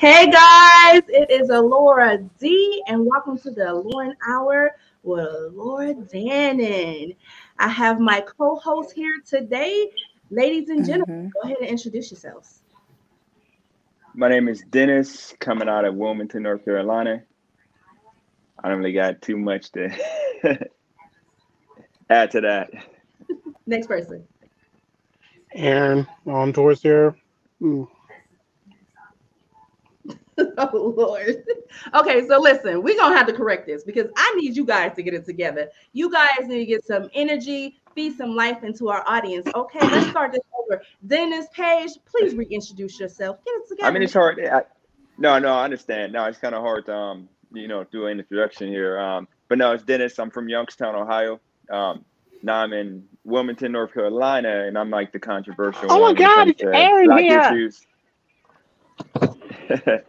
Hey guys, it is Alora D, and welcome to the Lauren Hour with Laura Dannon. I have my co-host here today, ladies and gentlemen. Mm-hmm. Go ahead and introduce yourselves. My name is Dennis, coming out of Wilmington, North Carolina. I don't really got too much to add to that. Next person. Aaron on towards here. oh Lord. Okay, so listen, we're gonna have to correct this because I need you guys to get it together. You guys need to get some energy, feed some life into our audience. Okay, let's start this over. Dennis Page, please reintroduce yourself. Get it together. I mean, it's hard. I, no, no, I understand. No, it's kind of hard to um, you know, do an introduction here. Um, but no, it's Dennis. I'm from Youngstown, Ohio. Um, now I'm in Wilmington, North Carolina, and I'm like the controversial. Oh my God, it's Aaron here.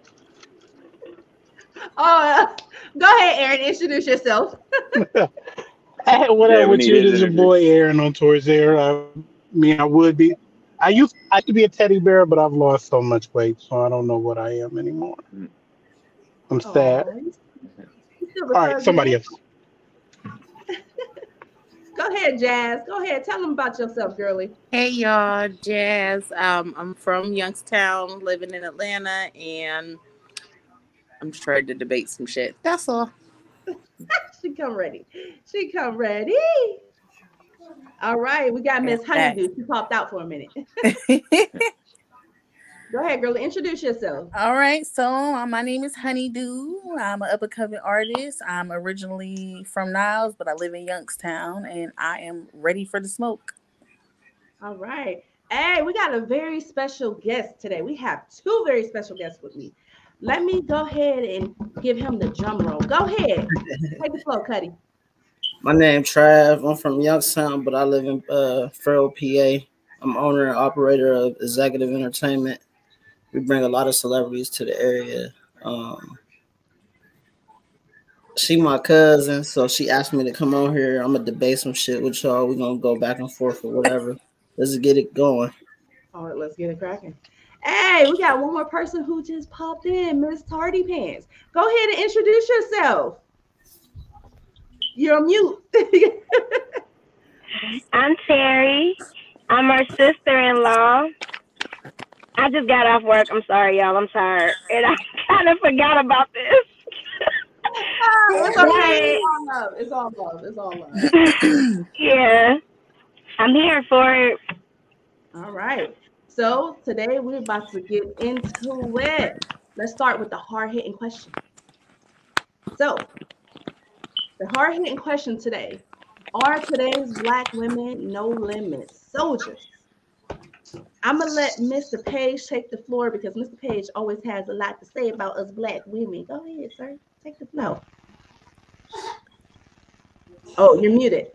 oh, uh, go ahead, Aaron. Introduce yourself. hey, what yeah, with you? This is your boy Aaron on tours there. I mean, I would be. I used I used to be a teddy bear, but I've lost so much weight, so I don't know what I am anymore. Mm. I'm sad. All right, somebody else. Go ahead, Jazz. Go ahead. Tell them about yourself, girly. Hey, y'all. Jazz. Um, I'm from Youngstown, living in Atlanta, and I'm just trying to debate some shit. That's all. she come ready. She come ready. All right, we got Miss Honeydew. She popped out for a minute. Go ahead, girl. Introduce yourself. All right. So uh, my name is Honeydew. I'm an up and coming artist. I'm originally from Niles, but I live in Youngstown, and I am ready for the smoke. All right. Hey, we got a very special guest today. We have two very special guests with me. Let me go ahead and give him the drum roll. Go ahead. Take the flow, Cuddy. My name Trav. I'm from Youngstown, but I live in uh, Farrell, PA. I'm owner and operator of Executive Entertainment we bring a lot of celebrities to the area. Um, she my cousin, so she asked me to come on here. I'm gonna debate some shit with y'all. We're gonna go back and forth or whatever. Let's get it going. All right, let's get it cracking. Hey, we got one more person who just popped in, Miss Tardy Pants. Go ahead and introduce yourself. You're mute. I'm Terry. I'm her sister-in-law. I just got off work. I'm sorry, y'all. I'm tired. And I kind of forgot about this. Oh, it's okay. It's all love. It's all love. It's all love. yeah. I'm here for it. All right. So today we're about to get into it. Let's start with the hard hitting question. So, the hard hitting question today are today's black women no limit soldiers? I'm gonna let Mr. Page take the floor because Mr. Page always has a lot to say about us black women. Go ahead, sir. Take the floor. Oh, you're muted.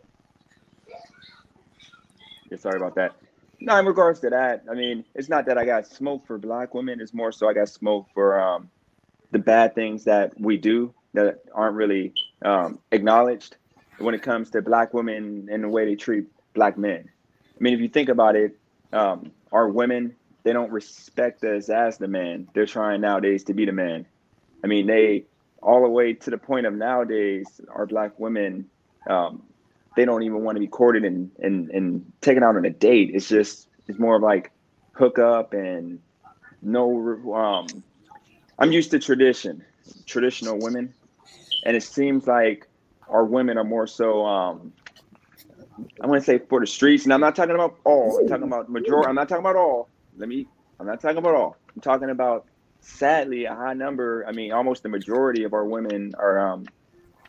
Yeah, sorry about that. No, in regards to that, I mean, it's not that I got smoke for black women. It's more so I got smoke for um, the bad things that we do that aren't really um, acknowledged when it comes to black women and the way they treat black men. I mean, if you think about it, um, our women they don't respect us as the man. They're trying nowadays to be the man. I mean, they all the way to the point of nowadays, our black women, um, they don't even want to be courted and, and, and taken out on a date. It's just, it's more of like hook up and no, um, I'm used to tradition, traditional women. And it seems like our women are more so, um, I want to say for the streets, and I'm not talking about all. I'm talking about majority. I'm not talking about all. Let me. I'm not talking about all. I'm talking about sadly a high number. I mean, almost the majority of our women are um,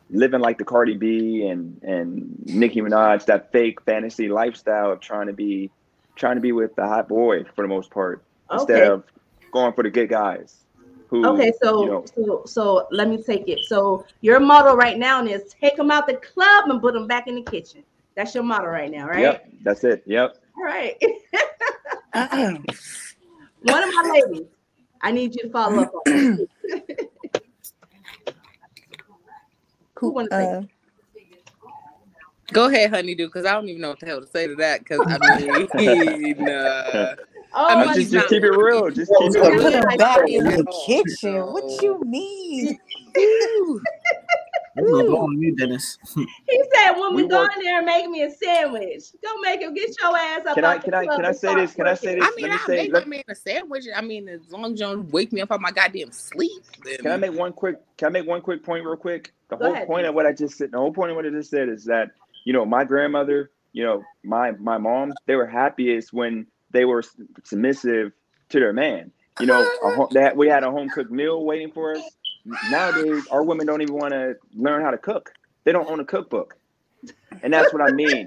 living like the Cardi B and and Nicki Minaj, that fake fantasy lifestyle of trying to be trying to be with the hot boy for the most part, okay. instead of going for the good guys. Who, okay, so you know, so so let me take it. So your motto right now is take them out the club and put them back in the kitchen. That's your motto right now, right? Yep, that's it. Yep. All right. One of my ladies, I need you to follow up on. Who uh, Go ahead, honey, honeydew, because I don't even know what the hell to say to that. Because I mean, uh, Oh, I mean, just, just keep it real. Just keep it real. Put him back in the kitchen. What you mean? on you, Dennis. he said, "When we, we go in there and make me a sandwich, go make him get your ass up." Can I? Can I? Can I say this? Can I say this? I mean, I say, make let, my man a sandwich. I mean, as long as you don't wake me up on my goddamn sleep. Then... Can I make one quick? Can I make one quick point, real quick? The go whole ahead, point please. of what I just said. The whole point of what I just said is that you know my grandmother, you know my my mom, they were happiest when they were submissive to their man. You know, a, that we had a home cooked meal waiting for us nowadays our women don't even want to learn how to cook. They don't own a cookbook, and that's what I mean.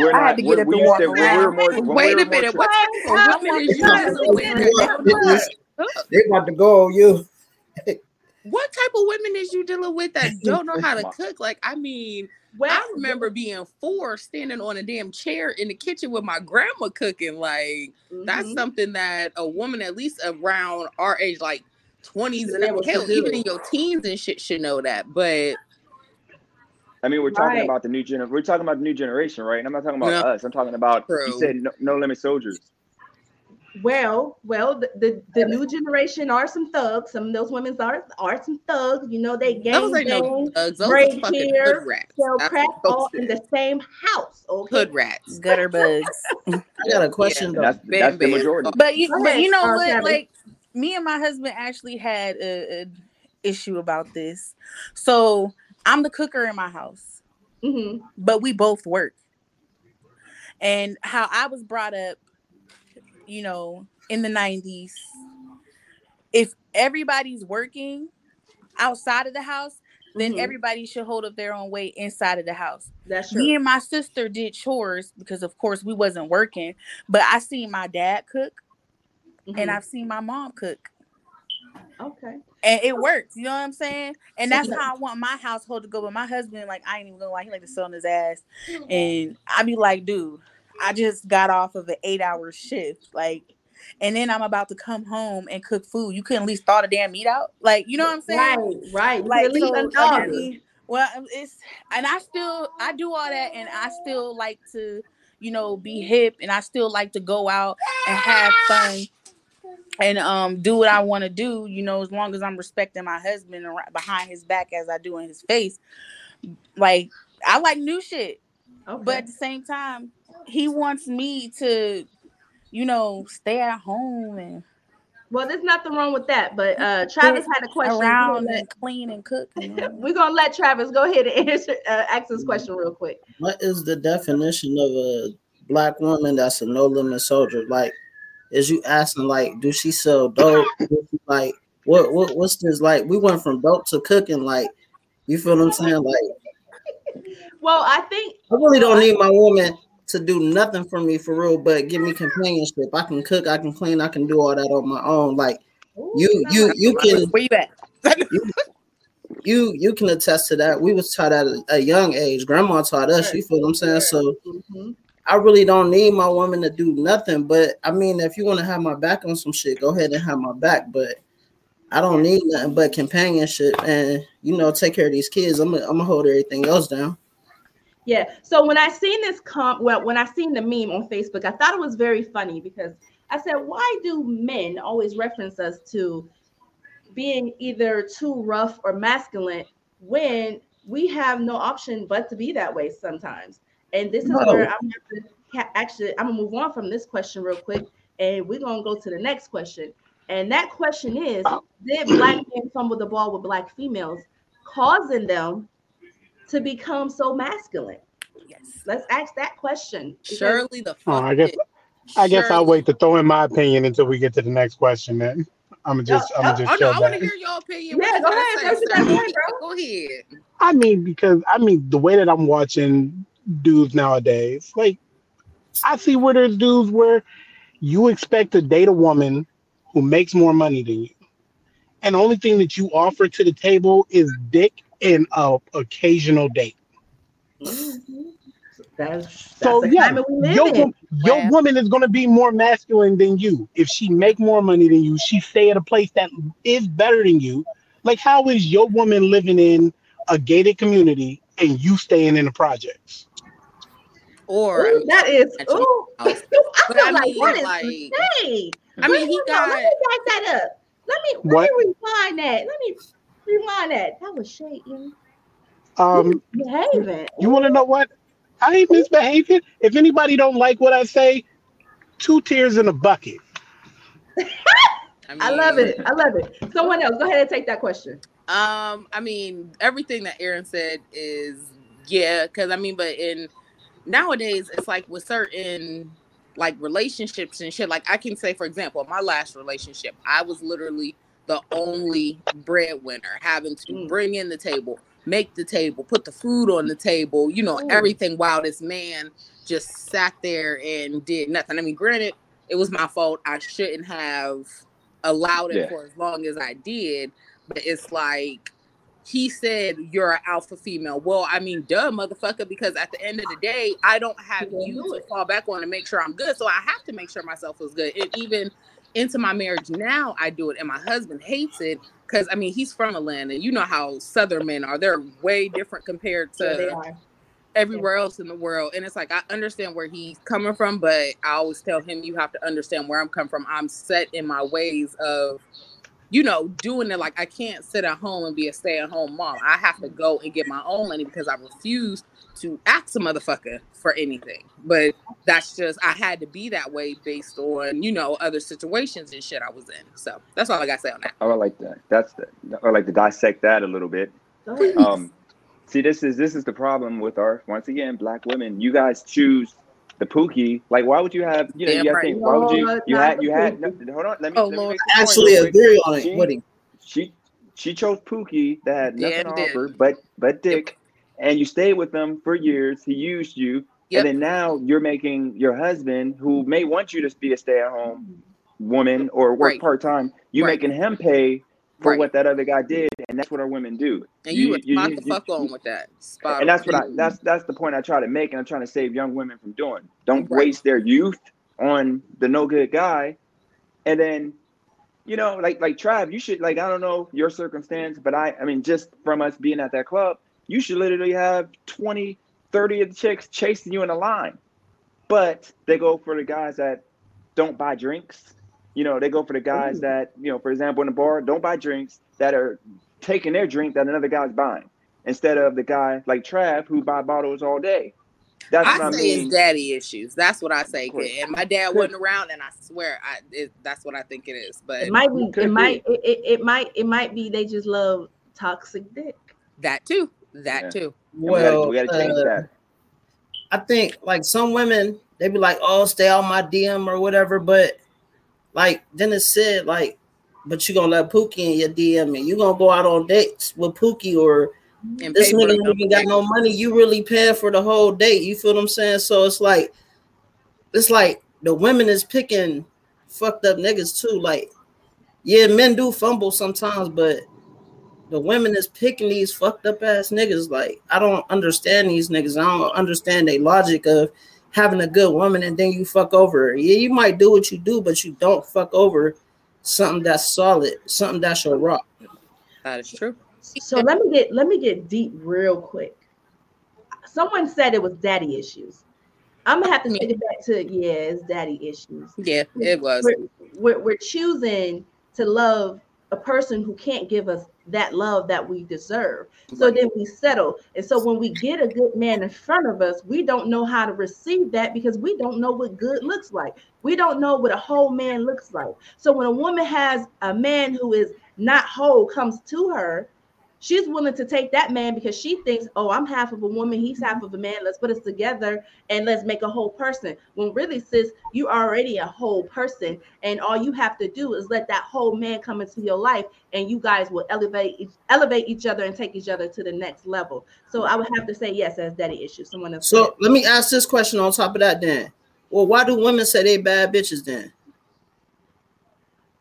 We're not. we we used to, we're more, Wait a minute. What type of women is you? They about to go on you. what type of women is you dealing with that don't know how to cook? Like, I mean, well, I remember being four, standing on a damn chair in the kitchen with my grandma cooking. Like, mm-hmm. that's something that a woman, at least around our age, like 20s and hell, even in your teens and shit should know that. But I mean, we're talking right. about the new generation. We're talking about the new generation, right? And I'm not talking about us. I'm talking about True. you said no, no, limit soldiers. Well, well, the, the, the new generation are some thugs. Some of those women are are some thugs. You know, they gang those ain't no thugs. Those braid hair, sell crack all in the same house. Okay, hood rats, gutter bugs. I got a question. Yeah, that's, that's the majority. But you, but you know what? Like me and my husband actually had a, a issue about this. So I'm the cooker in my house, mm-hmm. but we both work. And how I was brought up, you know, in the 90s, if everybody's working outside of the house, then mm-hmm. everybody should hold up their own weight inside of the house. That's true. Me and my sister did chores because of course we wasn't working, but I seen my dad cook mm-hmm. and I've seen my mom cook. Okay. And it works, you know what I'm saying? And that's how I want my household to go. But my husband, like, I ain't even gonna lie, he like to sit on his ass. And I be like, dude, I just got off of an eight hour shift. Like, and then I'm about to come home and cook food. You couldn't at least thaw the damn meat out. Like, you know what I'm saying? Right, right. Like, so, well, it's and I still I do all that and I still like to, you know, be hip and I still like to go out and have fun and um do what I want to do, you know, as long as I'm respecting my husband behind his back as I do in his face. Like I like new shit. Okay. But at the same time, he wants me to, you know, stay at home and well, there's nothing wrong with that, but uh Travis had a question. Around and clean and cook. We're gonna let Travis go ahead and answer uh, ask this question real quick. What is the definition of a black woman that's a no limit soldier? Like is you asking like, do she sell dope? like, what what what's this like? We went from dope to cooking. Like, you feel what I'm saying? Like, well, I think I really don't need my woman to do nothing for me for real, but give me companionship. I can cook, I can clean, I can do all that on my own. Like, you you you can where you at? you, you you can attest to that. We was taught at a, a young age. Grandma taught us. You feel what I'm saying? So mm-hmm. I really don't need my woman to do nothing. But I mean, if you want to have my back on some shit, go ahead and have my back. But I don't need nothing but companionship and you know, take care of these kids. I'm gonna, I'm gonna hold everything else down. Yeah. So when I seen this comp, well, when I seen the meme on Facebook, I thought it was very funny because I said, why do men always reference us to being either too rough or masculine when we have no option but to be that way sometimes? And this is no. where I'm gonna actually I'm gonna move on from this question real quick, and we're gonna go to the next question. And that question is: oh. Did black men fumble the ball with black females, causing them to become so masculine? Yes. Let's ask that question. Surely the oh, I guess I guess I'll wait to throw in my opinion until we get to the next question. Then I'm gonna just oh, I'm gonna oh, just. Oh, no, I want to hear your opinion. Yeah, go ahead. Go ahead. I mean, because I mean the way that I'm watching dudes nowadays. Like, I see where there's dudes where you expect to date a woman who makes more money than you, and the only thing that you offer to the table is dick and a occasional date. Mm-hmm. That's, that's so yeah, your, your woman is going to be more masculine than you. If she make more money than you, she stay at a place that is better than you. Like, how is your woman living in a gated community and you staying in the projects? Or Ooh, that is. Ooh, I feel I like mean, that is like- insane. I mean, he Hold on, Let got me back that up. Let me let What? me rewind that. Let me rewind that. That was shady. Um, Behaving. you want to know what? I ain't misbehaving. If anybody don't like what I say, two tears in a bucket. I love it. I love it. Someone else, go ahead and take that question. Um, I mean, everything that Aaron said is yeah, because I mean, but in nowadays, it's like with certain like relationships and shit. Like I can say, for example, my last relationship, I was literally the only breadwinner, having to Mm. bring in the table, make the table, put the food on the table, you know, Mm. everything. While this man just sat there and did nothing. I mean, granted, it was my fault. I shouldn't have allowed it Yeah. for as long as I did. But it's like he said you're an alpha female. Well, I mean, duh, motherfucker, because at the end of the day, I don't have You you to fall back on to make sure I'm good. So I have to make sure myself is good. And even into my marriage now, I do it. And my husband hates it because I mean he's from Atlanta. You know how southern men are. They're way different compared to Yeah, everywhere else in the world. And it's like I understand where he's coming from, but I always tell him you have to understand where I'm coming from. I'm set in my ways of, you know, doing it like I can't sit at home and be a stay-at-home mom. I have to go and get my own money because I refuse to ask a motherfucker for anything. But that's just I had to be that way based on, you know, other situations and shit I was in. So that's all I gotta say on that. I like that. That's the. I like to dissect that a little bit. Go ahead. Um, see, this is this is the problem with our once again black women. You guys choose the pookie. Like, why would you have? You know, Damn you to right. think. Why would you? You not had. You had. No, hold on. Let me. Oh, let me Lord. make this point Actually, real quick. agree on it She- She she chose Pookie that had nothing Damn to did. offer, but but dick, and you stayed with him for years. He used you, Yep. and then now you're making your husband, who may want you to be a stay-at-home woman or work Right. part-time, you Right. making him pay for Right. what that other guy did, and that's what our women do. And you, you- spot you- the you- fuck on with that. Spot and that's what I that's that's the point I try to make, and I'm trying to save young women from doing. Don't waste their youth on the no good guy, and then, you know, like like Trav, you should like I don't know your circumstance, but I I mean just from us being at that club, you should literally have 20, 30 of the chicks chasing you in a line, but they go for the guys that don't buy drinks. You know, they go for the guys Ooh. that you know, for example, in the bar, don't buy drinks that are taking their drink that another guy's buying instead of the guy like Trav who buy bottles all day. That's I what I say mean. it's daddy issues. That's what I say. And my dad wasn't around, and I swear, I it, that's what I think it is. But It might be. Could It be. might. It, it, it might. It might be. They just love toxic dick. that too, that Yeah. too. And we gotta, Well, we gotta change uh, that. I think like some women, they be like, "Oh, stay out my DM or whatever," but like Dennis said like, "But you gonna let Pookie in your DM and you gonna go out on dates with Pookie or And this pay nigga the ain't even got no money. You really paying for the whole date. You feel what I'm saying? So it's like, it's like the women is picking fucked up niggas too. Like, yeah, men do fumble sometimes, but the women is picking these fucked up ass niggas. Like, I don't understand these niggas. I don't understand the logic of having a good woman and then you fuck over her. Yeah, you might do what you do, but you don't fuck over something that's solid, something that's your rock. That is true. So let me get let me get deep real quick. Someone said it was daddy issues. I'm gonna have to take it back to yeah, it's daddy issues. Yeah, it was. We're, we're, we're choosing to love a person who can't give us that love that we deserve. So then we settle. And so when we get a good man in front of us, we don't know how to receive that because we don't know what good looks like. We don't know what a whole man looks like. So when a woman has a man who is not whole comes to her, she's willing to take that man because she thinks, oh, I'm half of a woman, he's half mm-hmm. of a man. Let's put us together and let's make a whole person. When really, sis, you already a whole person, and all you have to do is let that whole man come into your life, and you guys will elevate each- elevate each other and take each other to the next level. So I would have to say yes, as daddy issue. Someone else. So let me ask this question on top of that then. Well, why do women say they bad bitches then?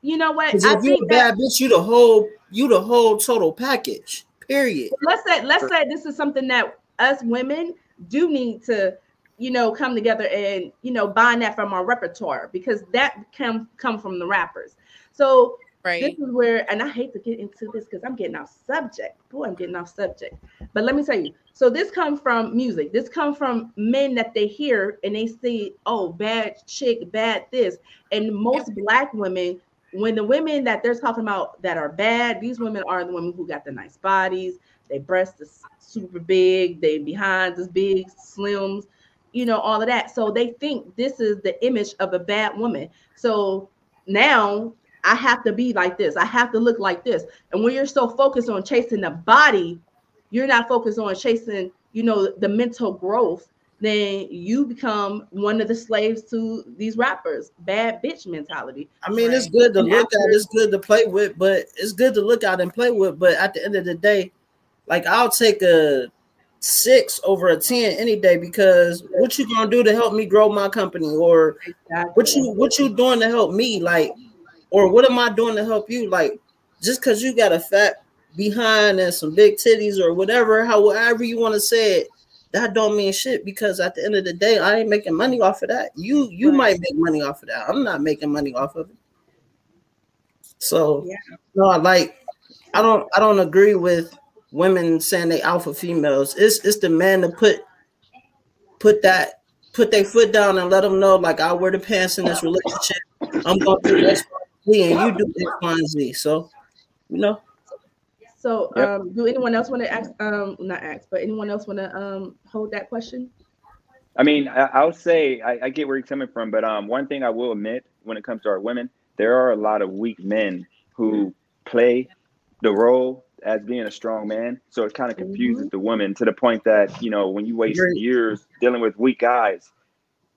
You know what? Because I if you a think that bad bitch, you the whole you the whole total package. Period. let's say let's say this is something that us women do need to you know come together and you know bind that from our repertoire because that can come from the rappers so Right. This is where, and I hate to get into this because I'm getting off subject. Boy, I'm getting off subject. But let me tell you. So this comes from music. This comes from men that they hear and they see, oh, bad chick, bad this. And most black women, when the women that they're talking about that are bad, these women are the women who got the nice bodies, they breasts is super big, they behind is big, slims, you know, all of that. So they think this is the image of a bad woman. So now I have to be like this. I have to look like this. And when you're so focused on chasing the body, you're not focused on chasing, you know, the mental growth. Then you become one of the slaves to these rappers. Bad bitch mentality. I mean, right. it's good to and look after- at. It's good to play with, but it's good to look out and play with. But at the end of the day, like I'll take a six over a 10 any day because what you gonna do to help me grow my company or exactly. what you what you doing to help me like or what am I doing to help you? Like, just because you got a fat behind and some big titties or whatever, however you want to say it, that don't mean shit because at the end of the day, I ain't making money off of that. You you right. might make money off of that. I'm not making money off of it. So yeah. no, like I don't I don't agree with women saying they alpha females. It's it's the man to put put that put their foot down and let them know like I wear the pants in this relationship. I'm going to do this and you do X, Y, and Z. So, you know. So, yep. um, do anyone else want to ask? Um, not ask, but anyone else want to um hold that question? I mean, I, will say I, I, get where you're coming from, but um, one thing I will admit when it comes to our women, there are a lot of weak men who play the role as being a strong man. So it kind of confuses mm-hmm. the women to the point that you know when you waste years dealing with weak guys,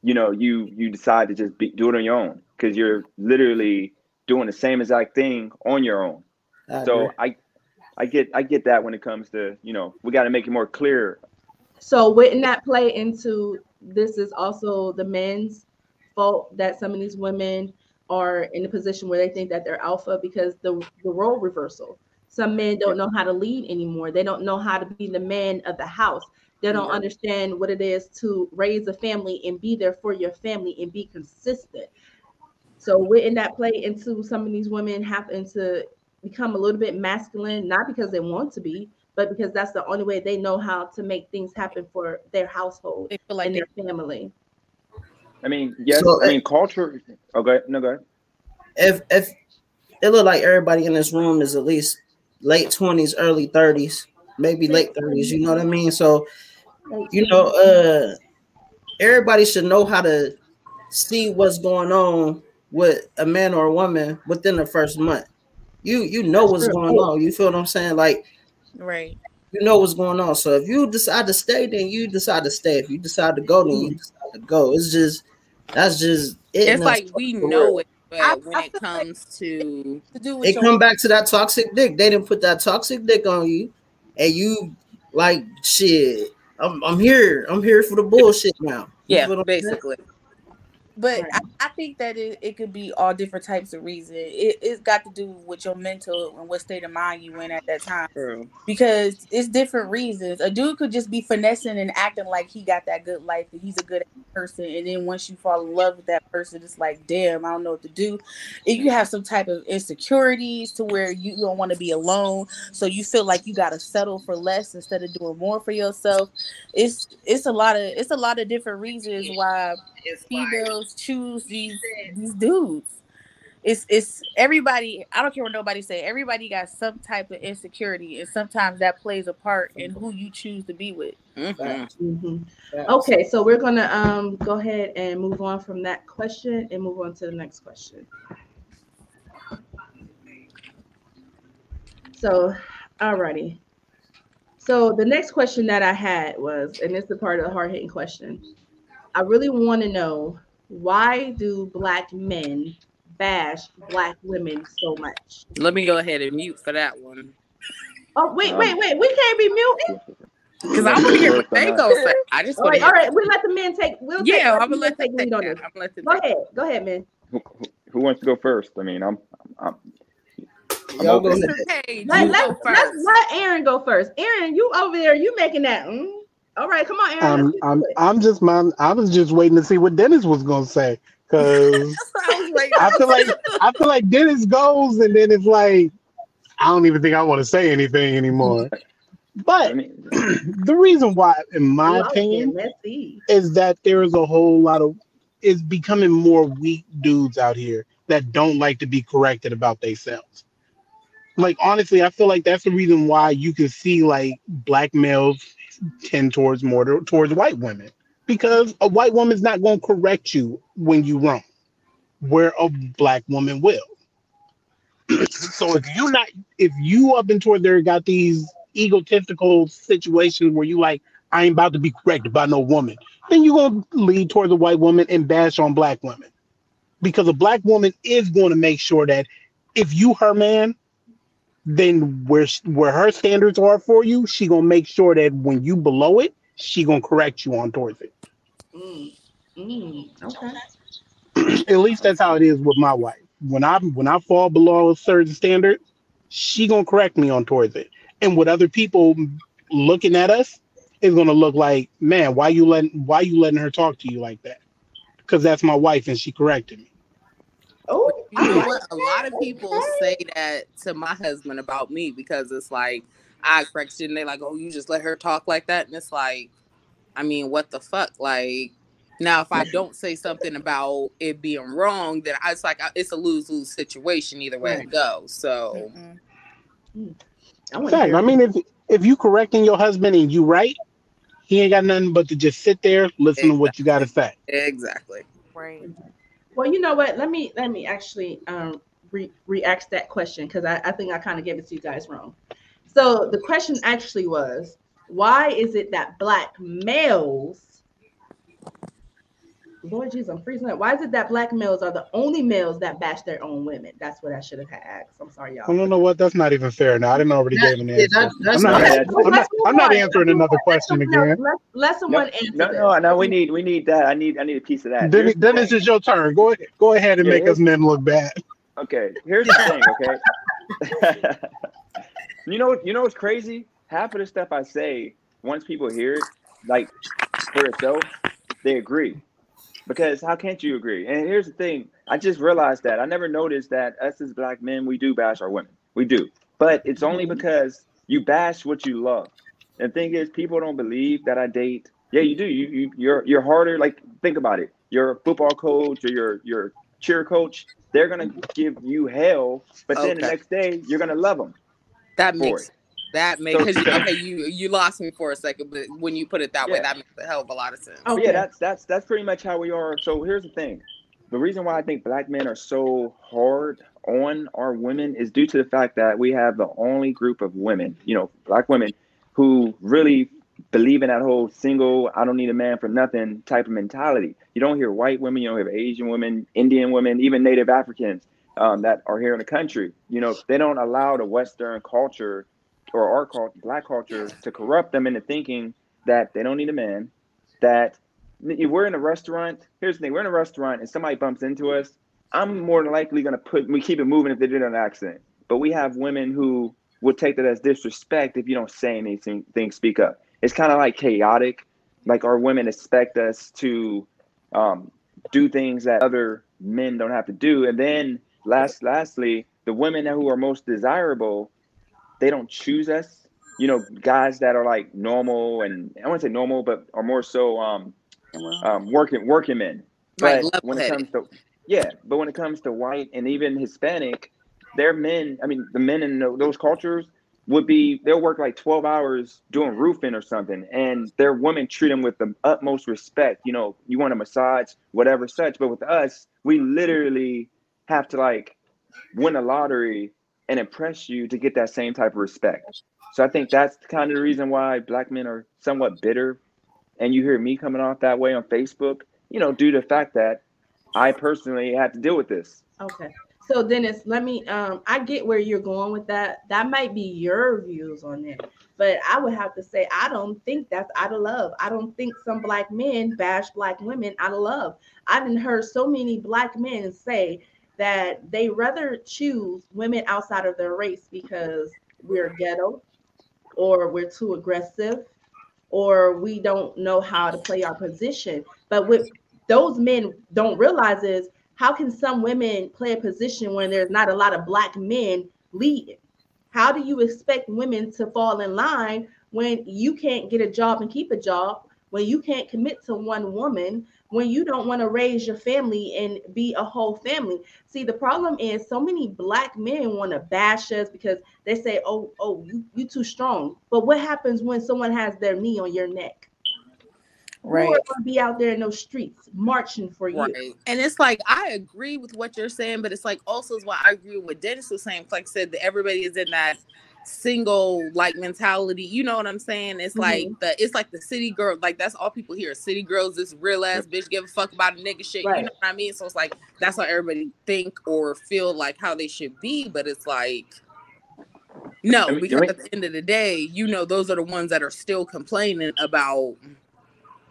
you know you you decide to just be, do it on your own because you're literally doing the same exact thing on your own. I so I I get I get that when it comes to, you know, we got to make it more clear. So wouldn't that play into this is also the men's fault that some of these women are in a position where they think that they're alpha because the the role reversal. Some men don't know how to lead anymore. They don't know how to be the man of the house. They don't understand what it is to raise a family and be there for your family and be consistent. So wouldn't that play into some of these women having to become a little bit masculine, not because they want to be, but because that's the only way they know how to make things happen for their household like and their family. I mean, yes, so, I mean culture. Okay, no, go ahead. If if it look like everybody in this room is at least late twenties, early thirties, maybe late thirties. You know what I mean? So, you know, uh, everybody should know how to see what's going on with a man or a woman within the first month. You you know That's what's true. going on. You feel what I'm saying? Like, right. You know what's going on. So if you decide to stay, then you decide to stay. If you decide to go, then you mm-hmm. decide to go. It's just that's just it. It's like we know it, but I, when I it comes like to to do it come back to that toxic dick. They didn't put that toxic dick on you, and you like shit. I'm I'm here. I'm here for the bullshit now. You yeah, basically. Saying? But right. I, I, think that it, it could be all different types of reasons. It, it's got to do with your mental and what state of mind you in at that time. True. Because it's different reasons. A dude could just be finessing and acting like he got that good life and he's a good person. And then once you fall in love with that person, it's like, damn, I don't know what to do. If you have some type of insecurities to where you don't want to be alone, so you feel like you got to settle for less instead of doing more for yourself. It's it's a lot of it's a lot of different reasons why females choose these these dudes. It's it's everybody. I don't care what nobody say. Everybody got some type of insecurity, and sometimes that plays a part in who you choose to be with. Mm-hmm. Mm-hmm. Okay, so we're gonna um go ahead and move on from that question and move on to the next question. So, alrighty. So the next question that I had was, and it's the part of the hard hitting question. I really want to know why do black men bash black women so much? Let me go ahead and mute for that one. Oh wait, wait, wait! We can't be muted because I want to hear what they go say. I just want. All right, we let the men take. We'll yeah, take, I'm gonna let them take on this. I'm gonna let go ahead. Go ahead, man. Who, who, wants to go first? I mean, I'm. I'm, I'm Y'all go ahead. Let, let, let, let Aaron go first. Aaron, you over there? You making that? Mm? All right, come on, Aaron. Um, I'm, I'm, I'm just my. I was just waiting to see what Dennis was gonna say because right I feel like I feel like Dennis goes and then it's like I don't even think I want to say anything anymore. But the reason why, in my opinion, is that there is a whole lot of is becoming more weak dudes out here that don't like to be corrected about themselves. Like honestly, I feel like that's the reason why you can see like black males tend towards more to, towards white women because a white woman's not going to correct you when you wrong, where a black woman will. so if you not if you up and toward there got these egotistical situations where you like I ain't about to be corrected by no woman, then you're gonna lead toward the white woman and bash on black women. Because a black woman is going to make sure that if you her man, then where where her standards are for you, she gonna make sure that when you below it, she gonna correct you on towards it. Mm, mm, okay. At least that's how it is with my wife. When I when I fall below a certain standard, she gonna correct me on towards it. And with other people looking at us, it's gonna look like, man, why you letting why you letting her talk to you like that? Because that's my wife and she corrected me. Oh, you know what? A lot of people say that to my husband about me because it's like I correct you and they're like, oh, you just let her talk like that, and it's like, I mean, what the fuck? Like, now if I don't say something about it being wrong, then I, it's like it's a lose lose situation either way it goes. So. Mm-hmm. I, I mean, if if you correcting your husband and you right, he ain't got nothing but to just sit there, listen exactly. to what you got to say. Exactly. Right. Well, you know what? Let me let me actually um re react that question because I, I think I kind of gave it to you guys wrong. So the question actually was, why is it that black males Lord Jesus, I'm freezing up. Why is it that black males are the only males that bash their own women? That's what I should have asked. I'm sorry, y'all. I don't know what. That's not even fair. Now I didn't already give an answer. That, I'm, not, I'm, not, I'm not answering another question again. Let, let someone no, answer. No, no, no. We need, we need that. I need, I need a piece of that. Then, then it's your turn. Go, go ahead and yeah, make us men look bad. Okay. Here's the thing. Okay. you know, you know what's crazy? Half of the stuff I say, once people hear it, like for itself, they agree because how can't you agree? And here's the thing: I just realized that I never noticed that us as black men we do bash our women. We do, but it's only mm-hmm. because you bash what you love. And the thing is, people don't believe that I date. Yeah, you do. You you you're you're harder. Like think about it. Your football coach or your your cheer coach, they're gonna give you hell, but then the next day you're gonna love them. That makes it. That makes because okay, you you lost me for a second, but when you put it that yeah. way, that makes a hell of a lot of sense. Oh okay. yeah, that's that's that's pretty much how we are. So here's the thing: the reason why I think black men are so hard on our women is due to the fact that we have the only group of women, you know, black women, who really believe in that whole single, I don't need a man for nothing type of mentality. You don't hear white women, you don't hear Asian women, Indian women, even Native Africans um, that are here in the country. You know, they don't allow the Western culture or our culture, black culture, to corrupt them into thinking that they don't need a man. That if we're in a restaurant, here's the thing: we're in a restaurant and somebody bumps into us. I'm more than likely to put we keep it moving if they did an accident. But we have women who would take that as disrespect if you don't say anything, things speak up. It's kind of like chaotic. Like our women expect us to um, do things that other men don't have to do. And then last, lastly, the women who are most desirable they don't choose us. You know, guys that are like normal and I wouldn't say normal, but are more so um, um working working men. But right, when it comes to yeah, but when it comes to white and even Hispanic, their men. I mean, the men in those cultures would be they'll work like 12 hours doing roofing or something and their women treat them with the utmost respect you know you want a massage whatever such but with us we literally have to like win a lottery and impress you to get that same type of respect. So I think that's kind of the reason why black men are somewhat bitter. And you hear me coming off that way on Facebook, you know, due to the fact that I personally had to deal with this. Okay. So Dennis, let me um I get where you're going with that. That might be your views on it. But I would have to say I don't think that's out of love. I don't think some black men bash black women out of love. I've been heard so many black men say that they rather choose women outside of their race because we're ghetto or we're too aggressive or we don't know how to play our position. But what those men don't realize is how can some women play a position when there's not a lot of black men leading? How do you expect women to fall in line when you can't get a job and keep a job, when you can't commit to one woman, when you don't want to raise your family and be a whole family. See, the problem is so many black men want to bash us because they say, "Oh, oh, you you too strong." But what happens when someone has their knee on your neck? Right. Gonna be out there in those streets marching for you? Right. And it's like I agree with what you're saying, but it's like also is why I agree with what Dennis was saying. Like I said, that everybody is in that single like mentality. You know what I'm saying? It's like Mhm. the it's like the city girl, like that's all people hear. City girls, this real ass bitch give a fuck about a nigga shit. Right. You know what I mean? So it's like that's how everybody think or feel like how they should be, but it's like no, I mean- I because mean- at the end of the day, you know, those are the ones that are still complaining about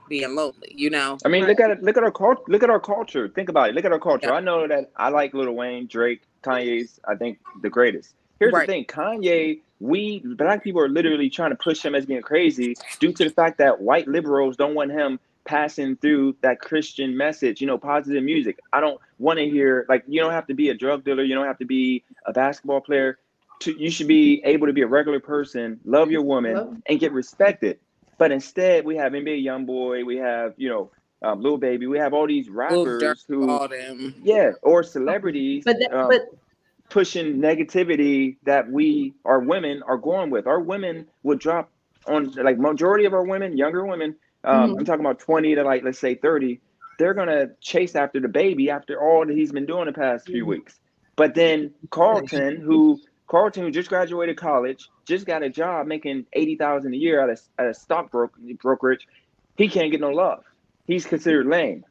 being lonely, you know. I mean, Right. look at it. Look at our culture. Look at our culture. Think about it. Look at our culture. Yeah. I know that I like Lil Wayne, Drake, Kanye's. I think the greatest. Here's Right. the thing: Kanye. We black people are literally trying to push him as being crazy due to the fact that white liberals don't want him passing through that Christian message. You know, positive music. I don't want to hear like you don't have to be a drug dealer. You don't have to be a basketball player. To, you should be able to be a regular person, love your woman, Love- and get respected. But instead, we have NBA YoungBoy, we have you know um, Lil Baby, we have all these rappers Durk, who, all them. yeah, or celebrities, But that, um, but pushing negativity that we, our women, are going with. Our women would drop on like majority of our women, younger women. Um, Mhm. I'm talking about 20 to like let's say 30. They're gonna chase after the baby after all that he's been doing the past few Mhm. weeks. But then Carlton, who Carlton, who just graduated college, just got a job making eighty thousand a year at a at a stock bro- brokerage, he can't get no love. He's considered lame,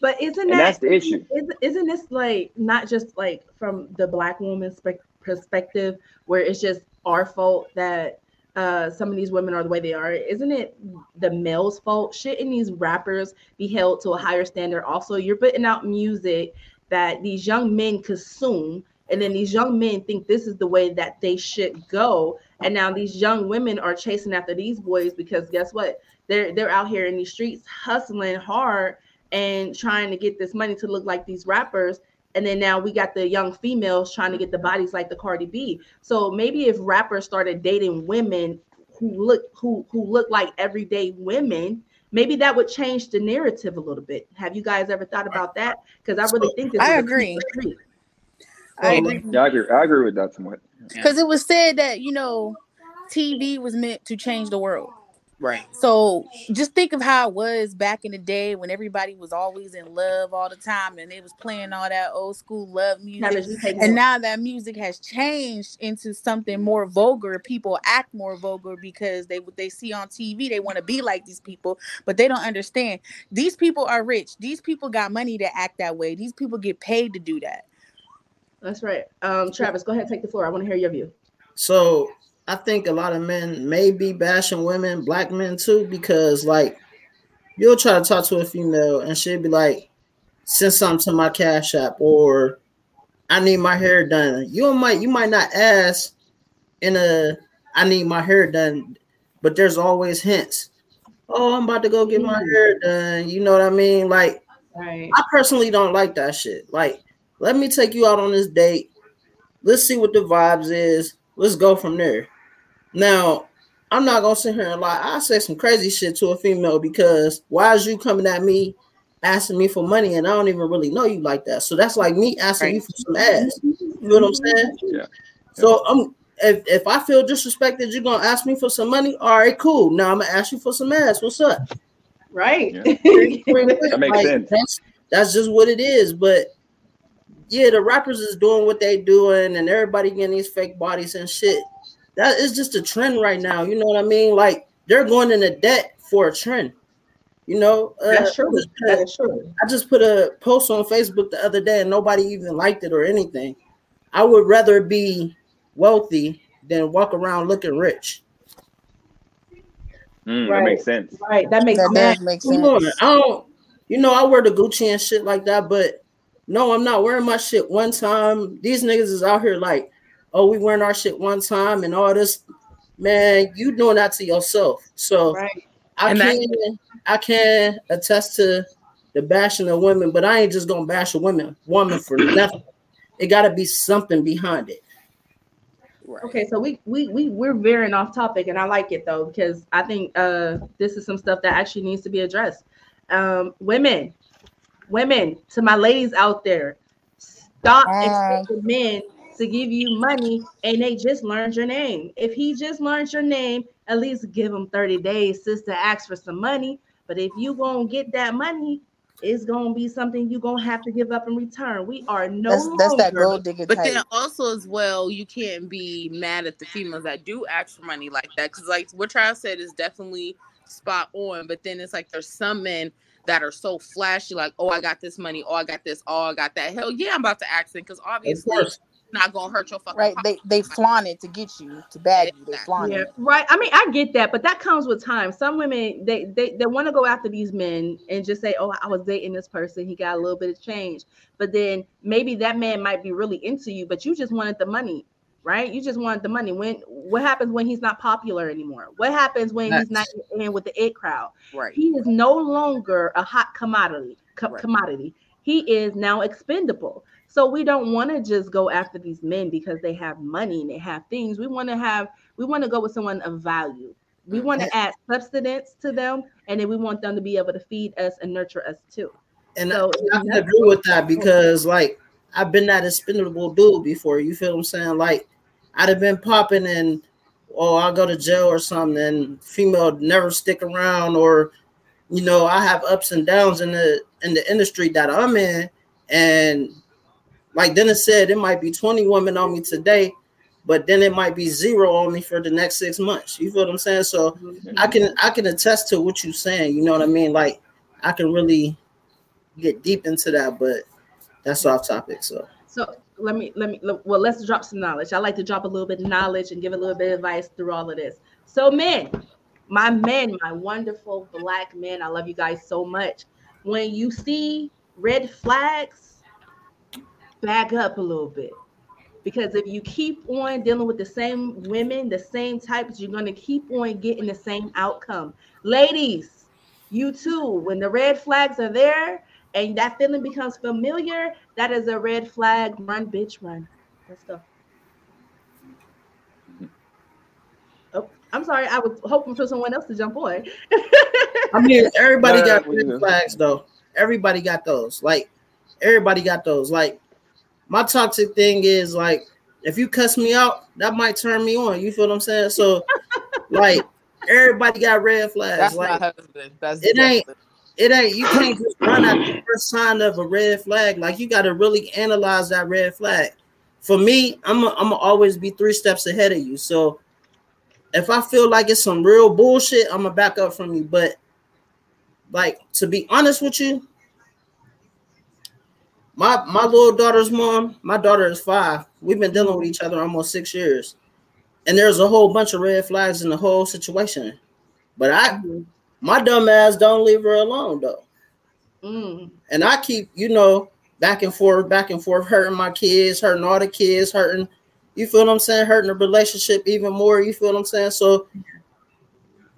but isn't that that's the issue. Isn't, isn't this like not just like from the black woman's perspective, where it's just our fault that uh, some of these women are the way they are? Isn't it the male's fault? Shouldn't these rappers be held to a higher standard? Also, you're putting out music that these young men consume, and then these young men think this is the way that they should go. And now these young women are chasing after these boys because guess what? They're they're out here in these streets hustling hard and trying to get this money to look like these rappers. And then now we got the young females trying to get the bodies like the Cardi B. So maybe if rappers started dating women who look who who look like everyday women, maybe that would change the narrative a little bit. Have you guys ever thought about that? Because I really think this I is a agree. I Um, agree. Yeah, I agree. I agree with that somewhat. Because it was said that, you know, TV was meant to change the world. Right. So just think of how it was back in the day when everybody was always in love all the time and they was playing all that old school love music. Television And now that music has changed into something more vulgar. People act more vulgar because they what they see on TV. They want to be like these people, but they don't understand. These people are rich. These people got money to act that way. These people get paid to do that. That's right. Um, Travis, go ahead, take the floor. I want to hear your view. So I think a lot of men may be bashing women, black men too, because like you'll try to talk to a female and she'll be like, send something to my cash app or I need my hair done. You might you might not ask in a I need my hair done, but there's always hints. Oh, I'm about to go get my hair mm. done. You know what I mean? Like Right. I personally don't like that shit. Like, let me take you out on this date. Let's see what the vibes is. Let's go from there. Now, I'm not gonna sit here and lie. I say some crazy shit to a female because why is you coming at me asking me for money and I don't even really know you like that? So that's like me asking you for some ass. You know what I'm saying? Yeah. So I'm if, if I feel disrespected, you're gonna ask me for some money. All right, cool. Now I'm gonna ask you for some ass. What's up? Right. Yeah. That makes Like, sense. That's, that's just what it is. But yeah, the rappers is doing what they doing, and everybody getting these fake bodies and shit. That is just a trend right now. You know what I mean? Like they're going into debt for a trend. You know, uh, That's true. I just put- That is true. I just put a post on Facebook the other day, and nobody even liked it or anything. I would rather be wealthy than walk around looking rich. Mm, Right. That makes sense. Right. That makes That sense. does make Come sense. on, I don't. You know, I wear the Gucci and shit like that, but no, I'm not wearing my shit one time. These niggas is out here like, oh, we wearing our shit one time and all this. Man, you doing that to yourself. So Right. I And that- can I can attest to the bashing of women, but I ain't just gonna bash a woman woman for nothing. It gotta be something behind it. Right. Okay, so we we we we're veering off topic, and I like it though because I think uh this is some stuff that actually needs to be addressed. Um, women, women, to my ladies out there, stop uh, expecting men to give you money and they just learned your name. If he just learned your name, at least give him 30 days, sister, ask for some money. But if you gonna get that money, it's gonna be something you're gonna have to give up in return. We are no that's, longer, that's that gold digger. But type. then also as well, you can't be mad at the females that do ask for money like that. Cause like what Trav said is definitely spot on. But then it's like there's some men that are so flashy, like, oh, I got this money, oh, I got this, oh, I got that. Hell yeah, I'm about to ask it because obviously not gonna hurt your fucking right. They they flaunt it to get you to bag you. They flaunt yeah, it. Right. I mean, I get that, but that comes with time. Some women they they, they want to go after these men and just say, "Oh, I was dating this person. He got a little bit of change." But then maybe that man might be really into you, but you just wanted the money, right? You just wanted the money. When what happens when he's not popular anymore? What happens when That's, he's not in with the it crowd? Right. He is no longer a hot commodity. Co- right. Commodity. He is now expendable. So we don't want to just go after these men because they have money and they have things. We want to have we want to go with someone of value. We want to add substance to them, and then we want them to be able to feed us and nurture us too. And so I, I agree with that because, like, I've been that expendable dude before. You feel what I'm saying? Like, I'd have been popping and, oh, I'll go to jail or something, and female never stick around, or, you know, I have ups and downs in the in the industry that I'm in, and like Dennis said, it might be 20 women on me today, but then it might be zero on me for the next six months. You feel what I'm saying? So mm-hmm. I can I can attest to what you're saying. You know what I mean? Like I can really get deep into that, but that's off topic. So so let me let me well let's drop some knowledge. I like to drop a little bit of knowledge and give a little bit of advice through all of this. So men, my men, my wonderful black men, I love you guys so much. When you see red flags back up a little bit. Because if you keep on dealing with the same women, the same types, you're going to keep on getting the same outcome. Ladies, you too, when the red flags are there and that feeling becomes familiar, that is a red flag. Run, bitch, run. Let's go. Oh, I'm sorry. I was hoping for someone else to jump on. I mean, everybody got red flags though. Everybody got those. Like, everybody got those. Like, my toxic thing is like if you cuss me out, that might turn me on. You feel what I'm saying? So like everybody got red flags. That's like, my husband. That's it ain't it ain't you can't just run at the first sign of a red flag. Like you got to really analyze that red flag. For me, I'm a, I'm gonna always be three steps ahead of you. So if I feel like it's some real bullshit, I'm gonna back up from you. But like to be honest with you, my my little daughter's mom, my daughter is five. We've been dealing with each other almost six years, and there's a whole bunch of red flags in the whole situation. But I, my dumb ass, don't leave her alone though. Mm. And I keep, you know, back and forth, back and forth, hurting my kids, hurting all the kids, hurting. You feel what I'm saying? Hurting the relationship even more. You feel what I'm saying? So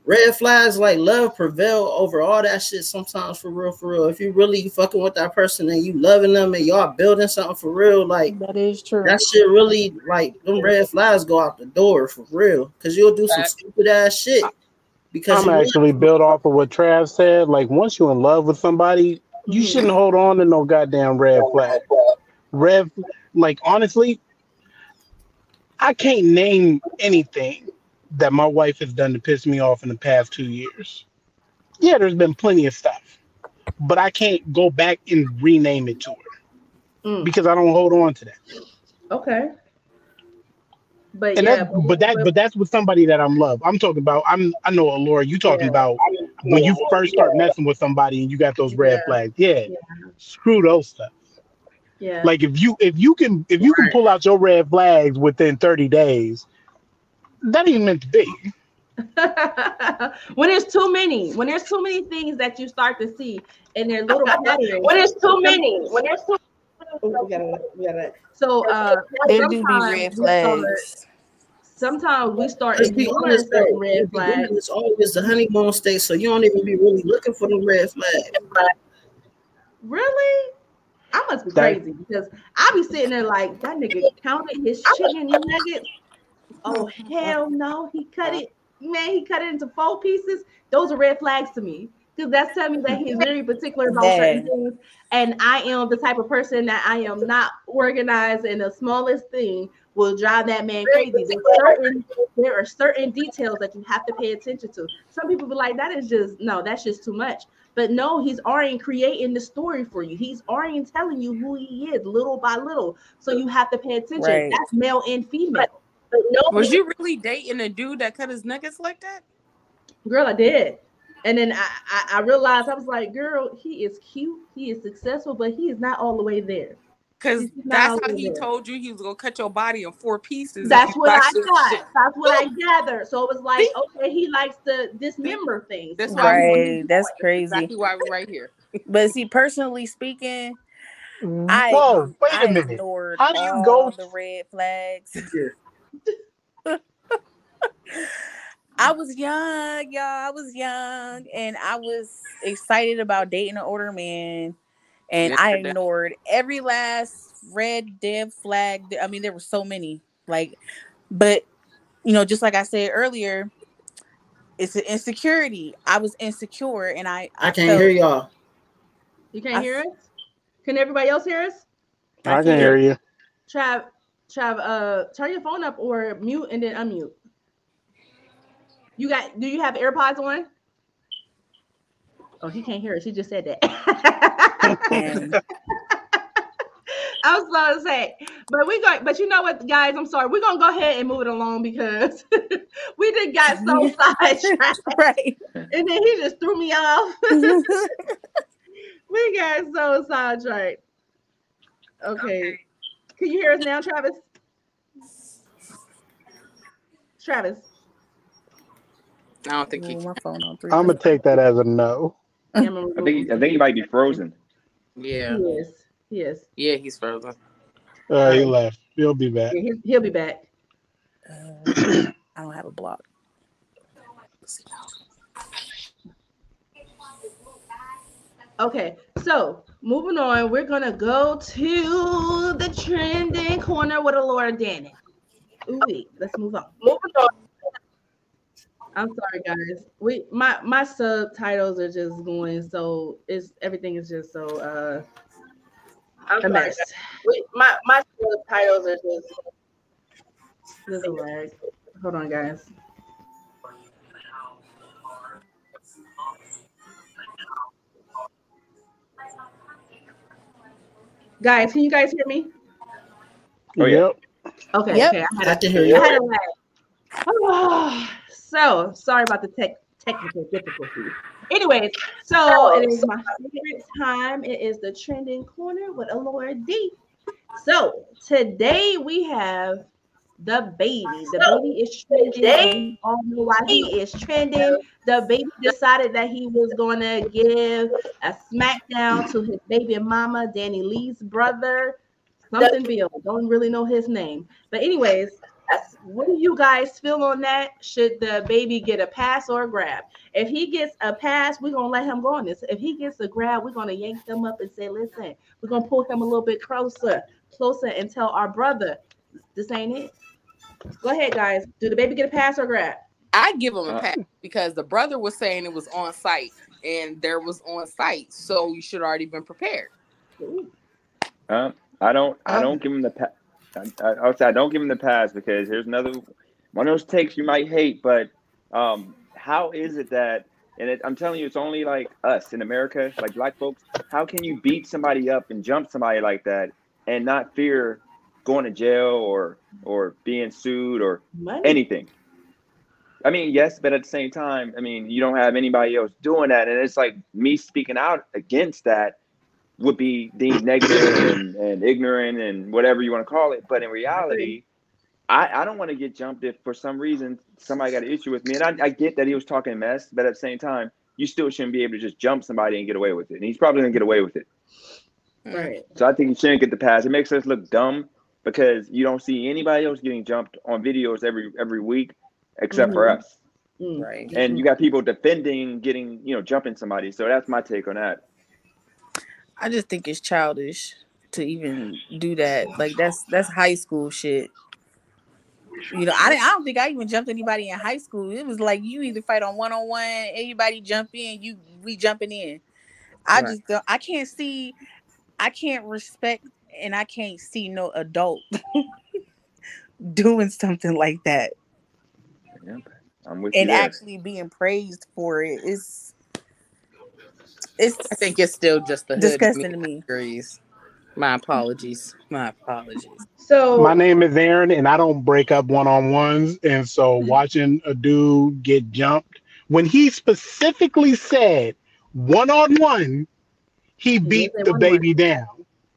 red flags like love prevail over all that shit sometimes for real, for real. If you really fucking with that person and you loving them and y'all building something for real, like that is true. That shit really like them red flags go out the door for real. Cause you'll do some stupid ass shit. Because I'm actually built off of what Trav said. Like once you're in love with somebody, you mm-hmm. shouldn't hold on to no goddamn red flag. Red like honestly, I can't name anything that my wife has done to piss me off in the past two years. Yeah, there's been plenty of stuff, but I can't go back and rename it to her mm. because I don't hold on to that. Okay. But and yeah, that, but, but that but that's with somebody that I'm love. I'm talking about. I'm I know Laura. You talking yeah. about when you first start messing with somebody and you got those red yeah. flags. Yeah. yeah. screw those stuff. Yeah. Like if you if you can if you can pull out your red flags within 30 days, that ain't meant to be. when there's too many, when there's too many things that you start to see, and they're little patterns. when there's too many, when there's too. We gotta, we gotta. So uh, there do be red flags. Sometimes we start ignoring certain red flags. It's always the honeymoon state, so you don't even be really looking for the red flag. Really? I must be That- crazy because I be sitting there like that nigga counted his chicken nuggets. Oh hell no, he cut it, man. He cut it into four pieces. Those are red flags to me because that's telling me that he's very particular about certain things. And I am the type of person that I am not organized, and the smallest thing will drive that man crazy. There's certain, there are certain details that you have to pay attention to. Some people be like, that is just no, that's just too much. But no, he's already creating the story for you. He's already telling you who he is little by little. So you have to pay attention. Right. That's male and female. But no, Was you really dating a dude that cut his nuggets like that? girl, I did. And then I, I, I realized I was like, girl, he is cute, he is successful, but he is not all the way there. Because that's all how he there. told you he was gonna cut your body in four pieces. That's what I watched this thought. shit. That's what I gathered. So it was like, okay, he likes to dismember things. That's why we Right. That's crazy. exactly why we're right here. But see, personally speaking, mm-hmm. I Whoa, wait I a minute. ignored How do you all go- the red flags. I was young, y'all. I was young, and I was excited about dating an older man, and Yes, I you're ignored every last red dev flag. I mean, there were so many, like, but you know, just like I said earlier, it's an insecurity. I was insecure, and I I can't felt- hear y'all. You can't I- hear us? Can everybody else hear us? I can hear you. Trav, Trav, uh, turn your phone up or mute and then unmute. You got? Do you have AirPods on? Oh, he can't hear it. He just said that. I was about to say, but we going but you know what, guys? I'm sorry. We're gonna go ahead and move it along because we just got so sidetracked, right. and then he just threw me off. we got so sidetracked. Okay. Can you hear us now, Travis? Travis. I don't think he Ooh, my phone on three. I'm gonna take that as a no. I'm gonna I think I think he might be frozen. Yeah. He is. He is. Yeah, he's frozen. Uh, he left. He'll be back. Yeah, he, he'll be back. Uh, I don't have a block. Okay, so moving on, we're gonna go to the trending corner with a Laura Danny. Ooh, wait, let's move on. Moving on. I'm sorry, guys. We my my subtitles are just going so it's everything is just so uh I'm a mess. We, my my subtitles are just there's a lag. Hold on, guys. Guys, can you guys hear me? Oh, yeah. Okay. Yep. Okay. I had I a, can hear I you. had a lag. Oh, so sorry about the tech technical difficulties. Anyways, so it is my favorite time. It is the trending corner with Alora D. So today we have DaBaby. The baby is trending. We all know why he is trending. DaBaby decided that he was going to give a smackdown to his baby mama, DaniLeigh's brother, something Bill. Don't really know his name. But anyways, what do you guys feel on that? Should the baby get a pass or a grab? If he gets a pass, we're gonna let him go on this. If he gets a grab, we're gonna yank him up and say, listen, we're gonna pull him a little bit closer, closer, and tell our brother this ain't it. Go ahead, guys. Do DaBaby get a pass or grab? I'd give him a Uh, pass because the brother was saying it was on site and there was on site, so you should already been prepared. Ooh. Uh, I don't. I Um, don't give him the pass. I, I, I would say I don't give him the pass because here's another one of those takes you might hate, but um, how is it that? And it, I'm telling you, it's only like us in America, like black folks. How can you beat somebody up and jump somebody like that and not fear going to jail or or being sued or Money. anything? I mean, yes, but at the same time, I mean, you don't have anybody else doing that, and it's like me speaking out against that would be deemed negative and, and ignorant and whatever you want to call it. But in reality, I, I don't want to get jumped if for some reason somebody got an issue with me. And I, I get that he was talking mess, but at the same time, you still shouldn't be able to just jump somebody and get away with it. And he's probably gonna get away with it. right. So I think he shouldn't get the pass. It makes us look dumb because you don't see anybody else getting jumped on videos every every week except for Mhm. us. Mm. Right. And you got people defending getting, you know, jumping somebody. So that's my take on that. I just think it's childish to even do that. Like that's that's high school shit. You know, I, I don't think I even jumped anybody in high school. It was like you either fight on one on one, anybody jump in, you we jumping in. I right. just don't, I can't see, I can't respect, and I can't see no adult doing something like that. Yep. I'm with and you actually being praised for it is it's I think it's still just the disgusting to me. Agrees. My apologies. My apologies. So my name is Aaron, and I don't break up one on ones. And so mm-hmm. watching a dude get jumped when he specifically said one on one, he beat DaBaby down.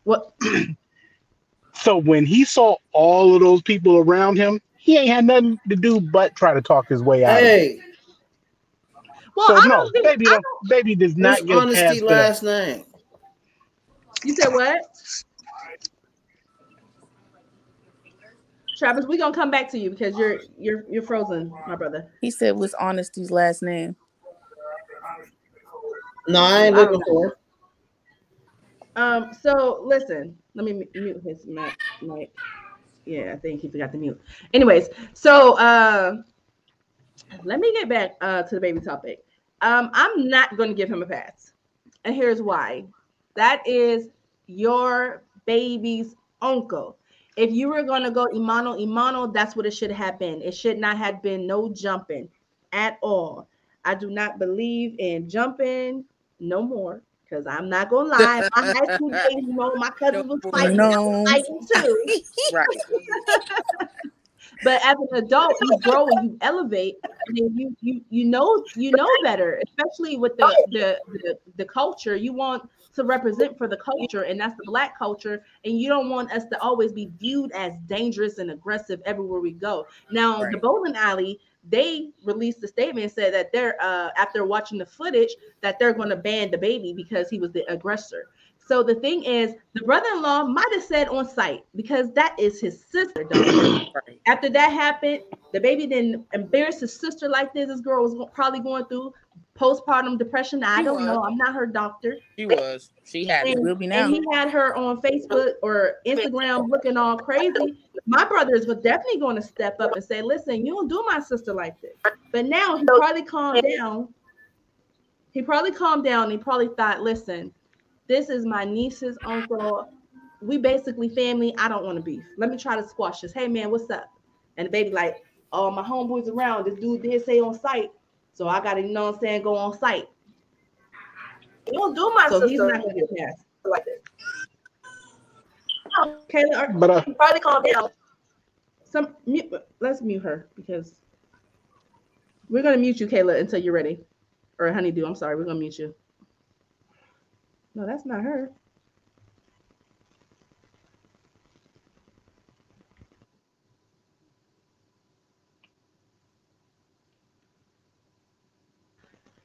What? so when he saw all of those people around him, he ain't had nothing to do but try to talk his way out. Hey. Well, so no, think, baby, baby does not get honesty last name. You said what? Travis, we're gonna come back to you because you're you're you're frozen, my brother. He said was honesty's last name. No, I ain't looking for. Um. So listen, let me mute his mic. mic. Yeah, I think he forgot to mute. Anyways, so uh, let me get back uh to DaBaby topic. Um, I'm not going to give him a pass, and here's why. That is your baby's uncle. If you were going to go imano imano, that's what it should have been. It should not have been no jumping at all. I do not believe in jumping no more because I'm not gonna lie. My high school days, you know, my cousin was fighting, no. fighting too. right. but as an adult, you grow and you elevate, and then you you you know you know better, especially with the the the, the culture. You want to represent for the culture, and that's the black culture. And you don't want us to always be viewed as dangerous and aggressive everywhere we go. Now, right. the bowling alley, they released a statement and said that they're uh, after watching the footage that they're going to ban DaBaby because he was the aggressor. So the thing is, the brother-in-law might have said on site because that is his sister. After that happened, DaBaby didn't embarrass his sister like this. This girl was probably going through postpartum depression. I don't was. know. I'm not her doctor. She was. She had and, it. Now. And he had her on Facebook or Instagram looking all crazy. My brothers were definitely going to step up and say, "Listen, you don't do my sister like this." But now he probably calmed down. He probably calmed down. he probably thought, "Listen, this is my niece's uncle. We basically family. I don't want to beef. Let me try to squash this. Hey man, what's up?" And DaBaby like, "Oh, my homeboys around. This dude did say on site." So I got to, you know what I'm saying, go on site. You don't do my so sister. he's not going to get passed like this. Okay, but uh, probably calm down. Some mute, let's mute her because we're gonna mute you, Kayla, until you're ready. Or Honeydew, I'm sorry, we're gonna mute you. No, that's not her.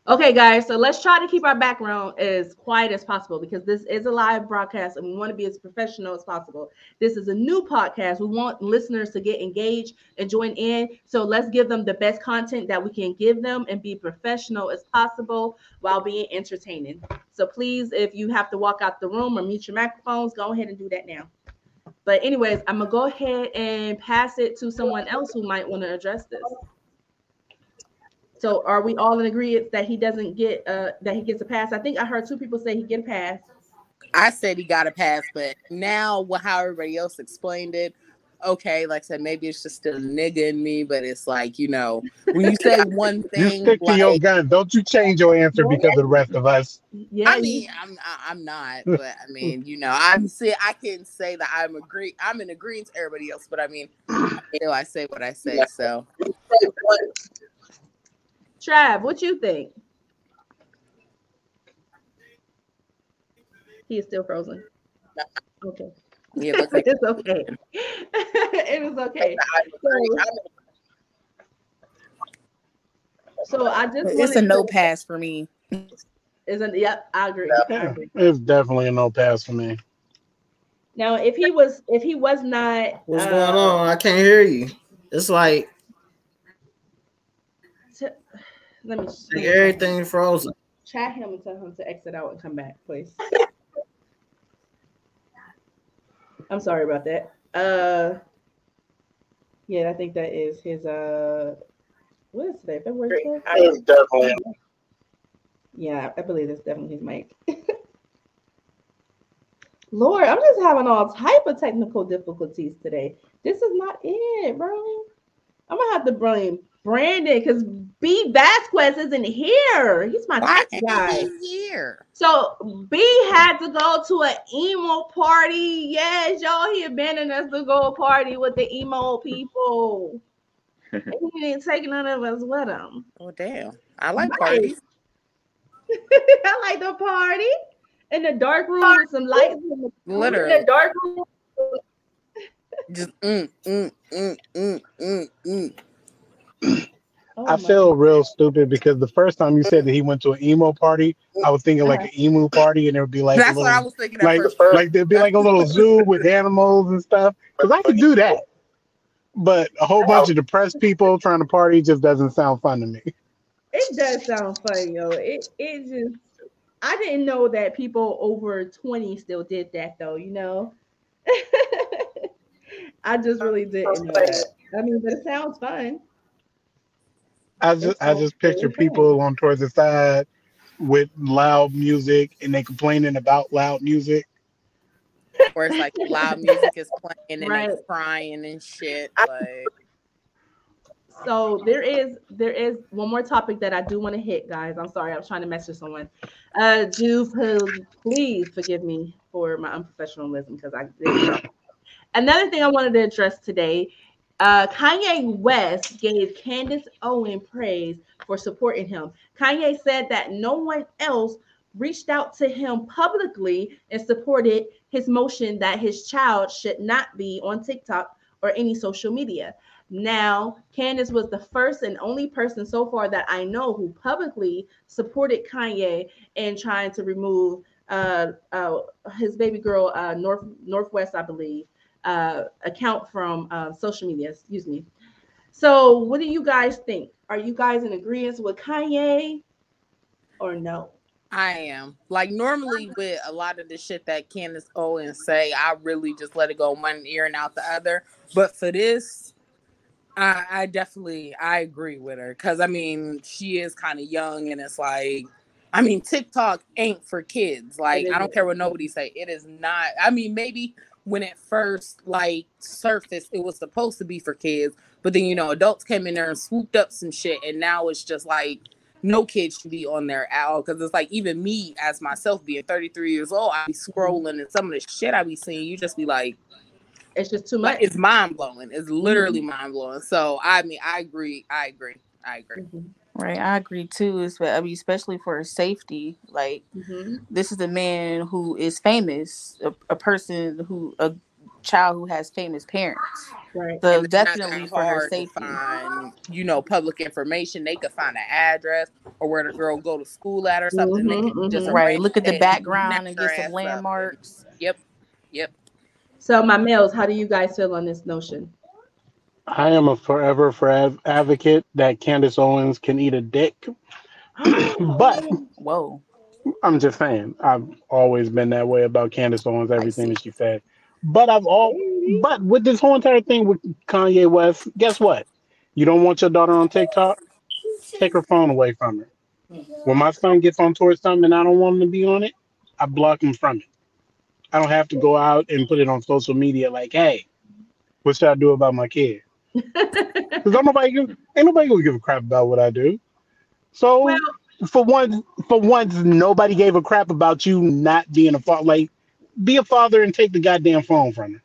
Okay, guys, so let's try to keep our background as quiet as possible because this is a live broadcast and we want to be as professional as possible. This is a new podcast. We want listeners to get engaged and join in. So let's give them the best content that we can give them and be professional as possible while being entertaining. So please, if you have to walk out the room or mute your microphones, go ahead and do that now. But, anyways, I'm going to go ahead and pass it to someone else who might want to address this. So are we all in agreement that he doesn't get uh that he gets a pass? I think I heard two people say he get a pass. I said he got a pass, but now how everybody else explained it, okay, like I said, maybe it's just still a nigga in me, but it's like, you know, when you say one thing, you stick like, to your gun. Don't you change your answer because of the rest of us. Yeah, I mean, I'm I'm not, but I mean, you know, I'm see, I can say that I'm agree, I'm in agreement to everybody else, but I mean, you know, I say what I say, so. Trav, what you think? He is still frozen. Okay. Yeah, it's okay. it is okay. So, so I just it's a no pass for me. Isn't yep, I agree. Yeah, I agree. It's definitely a no pass for me. Now, if he was, if he was not, what's uh, going on? I can't hear you. It's like let me see. Everything frozen. Chat him and tell him to exit out and come back, please. I'm sorry about that. Uh, yeah, I think that is his. Uh, what is today? February 12th? Yeah, I believe that's definitely his mic. Lord, I'm just having all type of technical difficulties today. This is not it, bro. I'm gonna have to blame Brandon because B Vasquez isn't here. He's my Why guy. he here? So B had to go to an emo party. Yes, y'all, he abandoned us to go party with the emo people. he didn't take none of us with him. Oh damn! I like Nice. parties. I like the party in the dark room with some lights the, in Literally. the dark room. Just mm, mm, mm, mm, mm, mm. Oh I my feel real stupid because the first time you said that he went to an emo party, I was thinking like uh-huh. an emu party, and it would be like a That's what I was thinking at like first. like there'd be like a little zoo with animals and stuff. Because I could do that, but a whole bunch of depressed people trying to party just doesn't sound fun to me. It does sound funny, yo. It it just I didn't know that people over 20 still did that though, you know. I just really didn't know that. I mean, but it sounds fun. I just I just picture people on towards the side with loud music and they complaining about loud music. Where it's like loud music is playing and Right. they crying and shit. Like So there is there is one more topic that I do want to hit, guys. I'm sorry, I was trying to message someone. Uh, do please forgive me for my unprofessionalism because I did. Another thing I wanted to address today. Uh, Kanye West gave Candace Owen praise for supporting him. Kanye said that no one else reached out to him publicly and supported his motion that his child should not be on TikTok or any social media. Now, Candace was the first and only person so far that I know who publicly supported Kanye in trying to remove uh, uh, his baby girl, uh, North Northwest, I believe, uh, account from uh, social media. Excuse me. So, what do you guys think? Are you guys in agreement with Kanye or no? I am. Like normally with a lot of the shit that Candace Owens say, I really just let it go one ear and out the other. But for this, I, I definitely I agree with her because I mean she is kind of young and it's like I mean TikTok ain't for kids. Like I don't care what nobody say. It is not. I mean maybe when it first like surfaced, it was supposed to be for kids, but then you know adults came in there and swooped up some shit, and now it's just like no kids should be on there at all because it's like even me as myself being 33 years old, I be scrolling and some of the shit I be seeing, you just be like, It's just too much. like it's mind blowing. It's literally mind blowing. So I mean, I agree. I agree. I agree. Mhm. Right, I agree too. It's, I mean, especially for safety. Like Mhm. this is a man who is famous, a, a person who a child who has famous parents. Right. So And it's not definitely that for her hard to safety. find, you know, public information. They could find an address or where the girl go to school at or something. they Mhm, could just. Right, look at the background and get some ass up. landmarks. Yep. Yep. So, my males, how do you guys feel on this notion? I am a forever for advocate that Candace Owens can eat a dick, but Whoa. I'm just saying I've always been that way about Candace Owens, everything that she said. But I've all but with this whole entire thing with Kanye West, guess what? You don't want your daughter on TikTok? Take her phone away from her. When my son gets on towards something and I don't want him to be on it, I block him from it. I don't have to go out and put it on social media like, hey, what should I do about my kid? Because nobody give, ain't nobody gonna give a crap about what I do. So Well- for once, for once, nobody gave a crap about you not being a father. Like, be a father and take the goddamn phone from her.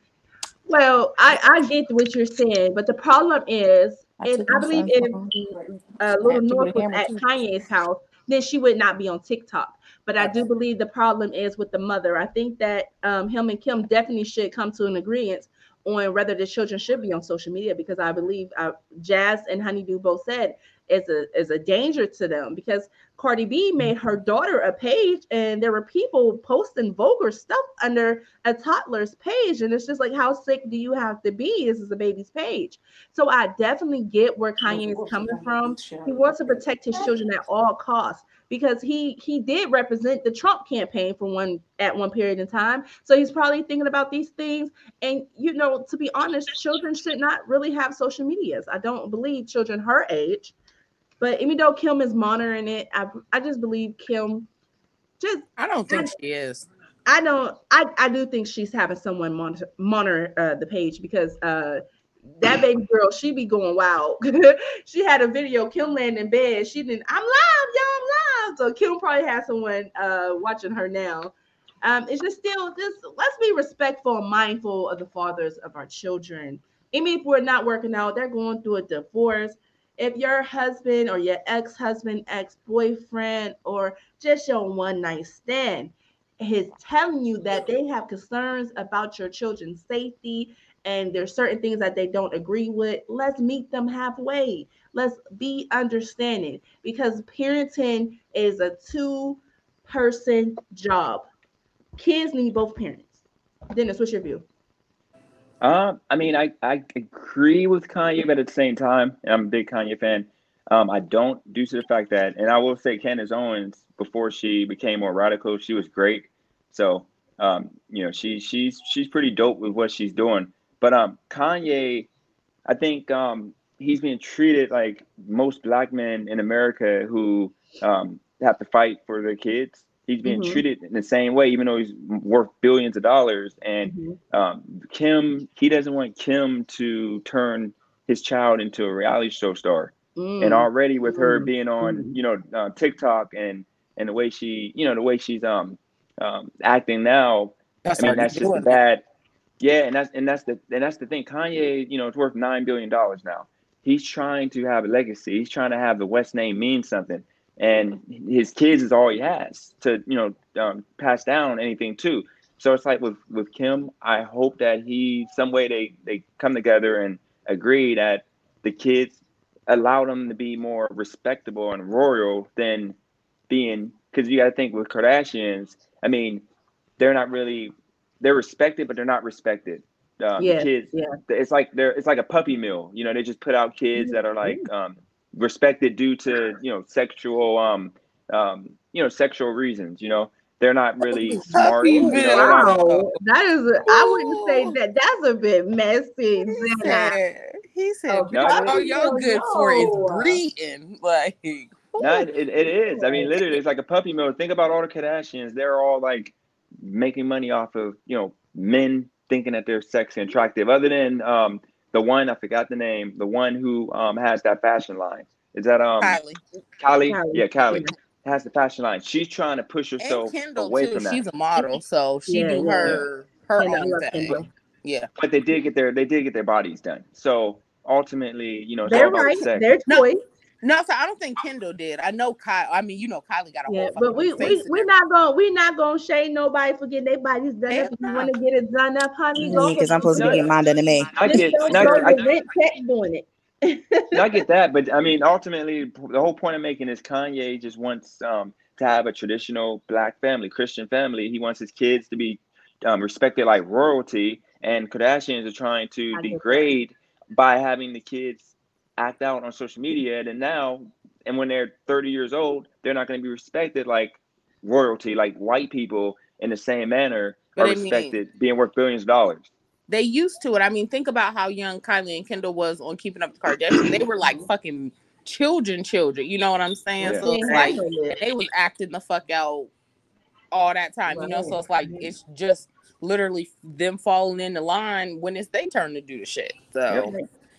Well, I, I get what you're saying, but the problem is, I if I believe son's if uh, little Actually, North was at. Kanye's house, then she would not be on TikTok. But I do believe the problem is with the mother. I think that um, him and Kim definitely should come to an agreement on whether the children should be on social media because I believe uh, Jazz and Honeydew both said is a is a danger to them because Cardi B made her daughter a page, and there were people posting vulgar stuff under a toddler's page. And it's just like, how sick do you have to be? This is a baby's page. So I definitely get where Kanye is coming from. He wants to protect his children at all costs because he he did represent the Trump campaign for one at one period in time. So he's probably thinking about these things. And you know, to be honest, children should not really have social medias. I don't believe children her age. But even though Kim is monitoring it, I I just believe Kim just I don't think I, she is. I don't I, I do think she's having someone monitor monitor uh, the page because uh that baby girl, she be going wild. she had a video, Kim laying in bed. She didn't, I'm live, y'all, I'm live. So Kim probably has someone uh watching her now. Um, it's just still just let's be respectful and mindful of the fathers of our children. Even if we're not working out, they're going through a divorce. If your husband or your ex-husband, ex-boyfriend, or just your one night stand is telling you that they have concerns about your children's safety and there's certain things that they don't agree with, let's meet them halfway. Let's be understanding because parenting is a two person job. Kids need both parents. Dennis, what's your view? Um, I mean, I, I agree with Kanye, but at the same time, I'm a big Kanye fan. Um, I don't due to the fact that, and I will say, Candace Owens, before she became more radical, she was great. So, um, you know, she she's she's pretty dope with what she's doing. But um, Kanye, I think um, he's being treated like most black men in America who um, have to fight for their kids. He's being mm-hmm. treated in the same way, even though he's worth billions of dollars. And mm-hmm. um, Kim, he doesn't want Kim to turn his child into a reality show star. Mm-hmm. And already with her mm. being on, mm. you know, uh, TikTok and and the way she, you know, the way she's um, um acting now, that's I mean, that's just bad. Yeah, and that's and that's the and that's the thing. Kanye, you know, it's worth nine billion dollars now. He's trying to have a legacy. He's trying to have the West name mean something, and his kids is all he has to you know um, pass down anything to. So it's like with with Kim. I hope that he some way they they come together and agree that the kids allow them to be more respectable and royal than being because you got to think with Kardashians. I mean, they're not really they're respected, but they're not respected. Um, yeah, kids, yeah. It's like they're it's like a puppy mill. You know, they just put out kids that are like um, respected due to you know sexual um um you know sexual reasons. You know, they're not really smart. You know, wow, that is a, I wouldn't say that. That's a bit messy. He said, he said oh, no, all y'all good no. for is breeding. Like, no, it, it is. I mean, literally, it's like a puppy mill. Think about all the Kardashians. They're all like making money off of you know men thinking that they're sexy and attractive. Other than um, the one I forgot the name, the one who um, has that fashion line. Is that um Kylie? Kylie, Kylie. yeah, Kylie has the fashion line. She's trying to push herself away too. from that. She's a model, so she yeah, do yeah, her her own thing. Yeah, but they did get their they did get their bodies done. So ultimately, you know, they're right. They're choice. No, so I don't think Kendall did. I know Kyle. I mean, you know, Kylie got a whole. yeah, but we we we're not gonna we're not gonna shade nobody for getting their bodies done. If you want to get it done up, honey, go because I'm supposed to be getting mine done to me. I get, not, I, I, doing it. I get that, but I mean, ultimately, the whole point I'm making is Kanye just wants um, to have a traditional black family, Christian family. He wants his kids to be um, respected like royalty, and Kardashians are trying to degrade by having the kids act out on social media, and now, and when they're 30 years old, they're not going to be respected like royalty, like white people in the same manner but are respected, mean, being worth billions of dollars. They used to it. I mean, think about how young Kylie and Kendall was on Keeping Up the Kardashians. they were like fucking children, children. You know what I'm saying? Yeah. So it's like they was acting the fuck out all that time. You know, so it's like it's just literally them falling in the line when it's their turn to do the shit. So.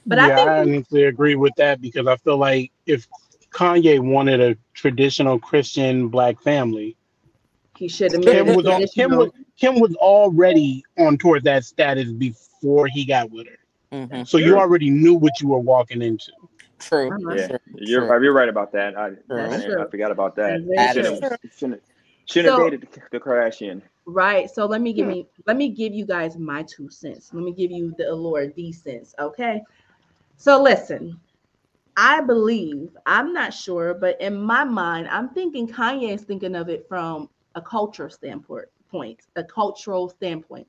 But yeah, I, think I honestly agree with that because I feel like if Kanye wanted a traditional Christian black family, he should have Kim was on, Kim was Kim was already on towards that status before he got with her. Mm-hmm. So you already knew what you were walking into. True. Yeah, True. you're you're right about that. I, I, I forgot about that. Shouldn't, shouldn't, shouldn't so, have dated the, the Kardashian. Right. So let me give me let me give you guys my two cents. Let me give you the allure, these cents. Okay. So listen, I believe, I'm not sure, but in my mind, I'm thinking Kanye is thinking of it from a cultural standpoint, point, a cultural standpoint.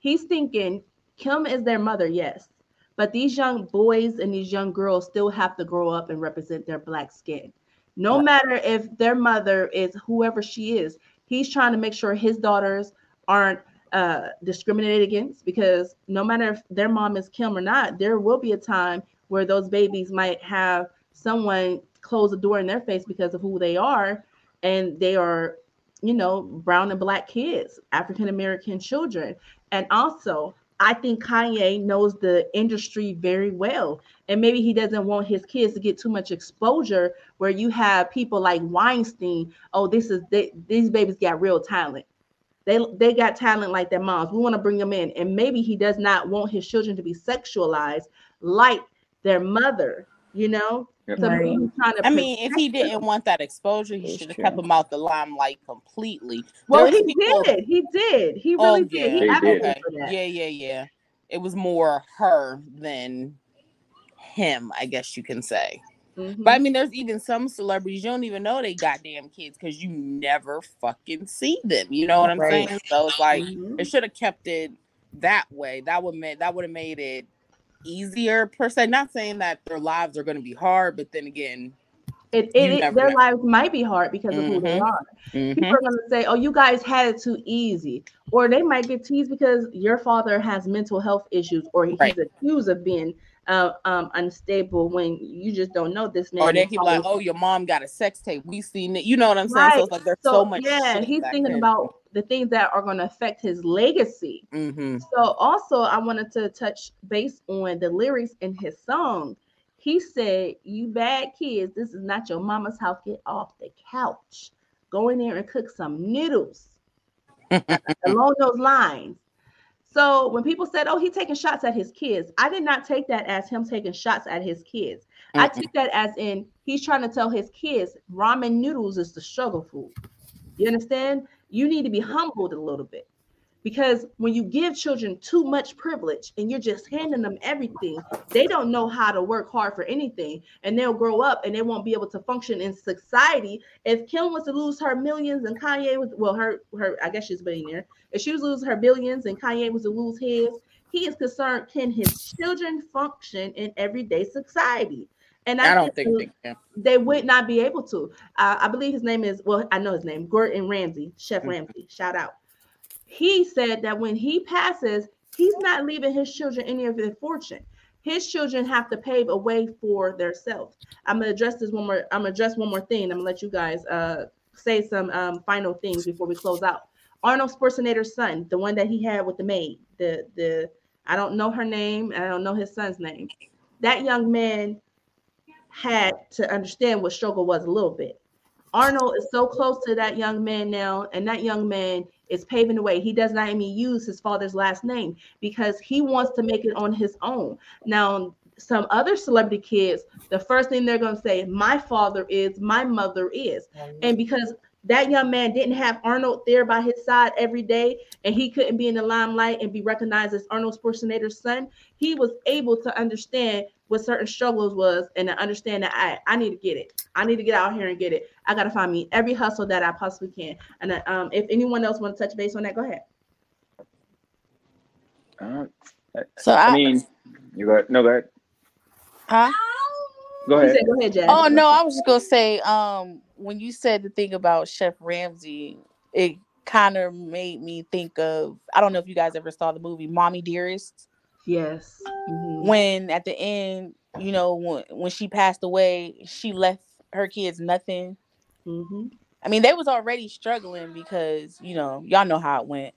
He's thinking Kim is their mother, yes, but these young boys and these young girls still have to grow up and represent their black skin. No matter if their mother is whoever she is, he's trying to make sure his daughters aren't uh, discriminated against because no matter if their mom is Kim or not, there will be a time where those babies might have someone close the door in their face because of who they are and they are you know brown and black kids african american children. And also i think kanye knows the industry very well and maybe he doesn't want his kids to get too much exposure where you have people like weinstein oh this is they, these babies got real talent they they got talent like their moms. We want to bring them in, and maybe he does not want his children to be sexualized like their mother. You know, so right. I mean, if he didn't them. want that exposure, he should have kept him out the limelight completely. Well, he people... did. He did. He oh, really oh, yeah. did. He, he did. Yeah, yeah, yeah. It was more her than him, I guess you can say. Mm-hmm. But I mean, there's even some celebrities you don't even know they goddamn kids because you never fucking see them. You know what I'm right. saying? So it's like mm-hmm. it should have kept it that way. That would make that would have made it easier per se. Not saying that their lives are going to be hard, but then again, it, it, it their know. lives might be hard because of mm-hmm. who they mm-hmm. are. Mm-hmm. People are going to say, "Oh, you guys had it too easy," or they might get teased because your father has mental health issues, or he's right. accused of being uh, um, unstable when you just don't know this man. Or they keep like, oh, your mom got a sex tape. We seen it. You know what I'm saying? Right. So it's like there's so, so much. Yeah, he's thinking about the things that are going to affect his legacy. Mm-hmm. So also, I wanted to touch base on the lyrics in his song. He said, "You bad kids, this is not your mama's house. Get off the couch. Go in there and cook some noodles." Along those lines. So when people said, "Oh, he's taking shots at his kids," I did not take that as him taking shots at his kids. Mm-hmm. I took that as in he's trying to tell his kids ramen noodles is the struggle food. You understand? You need to be humbled a little bit because when you give children too much privilege and you're just handing them everything they don't know how to work hard for anything and they'll grow up and they won't be able to function in society if kim was to lose her millions and kanye was well her her i guess she's a billionaire if she was losing her billions and kanye was to lose his he is concerned can his children function in everyday society and I, I don't think they can. They would not be able to. Uh, I believe his name is well, I know his name, Gordon Ramsay, Chef mm-hmm. Ramsay. Shout out he said that when he passes, he's not leaving his children any of their fortune. His children have to pave a way for themselves. I'm gonna address this one more. I'm gonna address one more thing. I'm gonna let you guys uh, say some um, final things before we close out. Arnold Schwarzenegger's son, the one that he had with the maid, the the I don't know her name, I don't know his son's name. That young man had to understand what struggle was a little bit. Arnold is so close to that young man now, and that young man is paving the way. He does not even use his father's last name because he wants to make it on his own. Now, some other celebrity kids, the first thing they're going to say, My father is, my mother is. And because that young man didn't have Arnold there by his side every day, and he couldn't be in the limelight and be recognized as Arnold Schwarzenegger's son. He was able to understand what certain struggles was and to understand that I, I need to get it. I need to get out here and get it. I got to find me every hustle that I possibly can. And uh, um, if anyone else want to touch base on that, go ahead. Uh, so I, I mean, you got no, go ahead. Huh? Go ahead. Said, go ahead, Jazz. Oh no, I was just gonna say, um, when you said the thing about Chef Ramsay, it kind of made me think of I don't know if you guys ever saw the movie Mommy Dearest. Yes. Mm-hmm. When at the end, you know, when, when she passed away, she left her kids nothing. Mm-hmm. I mean, they was already struggling because you know y'all know how it went.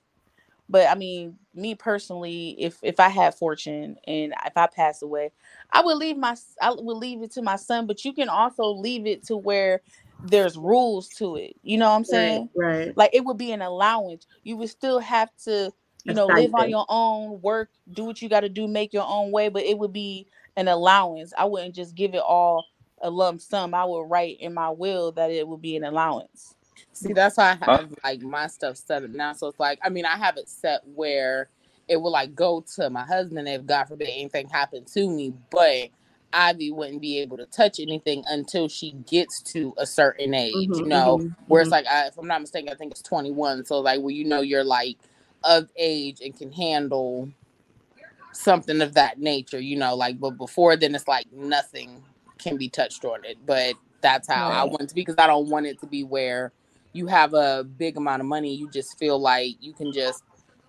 But I mean, me personally, if if I had fortune and if I pass away, I would leave my I would leave it to my son. But you can also leave it to where there's rules to it. You know what I'm saying? Right. right. Like it would be an allowance. You would still have to, you know, live on your own, work, do what you got to do, make your own way. But it would be an allowance. I wouldn't just give it all a lump sum. I would write in my will that it would be an allowance. See, that's why I have like my stuff set up now. So it's like, I mean, I have it set where it will like go to my husband if God forbid anything happened to me, but Ivy wouldn't be able to touch anything until she gets to a certain age, Mhm, you know, mhm, where it's mhm. like, I, if I'm not mistaken, I think it's 21. So, like, where you know you're like of age and can handle something of that nature, you know, like, but before then, it's like nothing can be touched on it. But that's how I want to be because I don't want it to be where you have a big amount of money, you just feel like you can just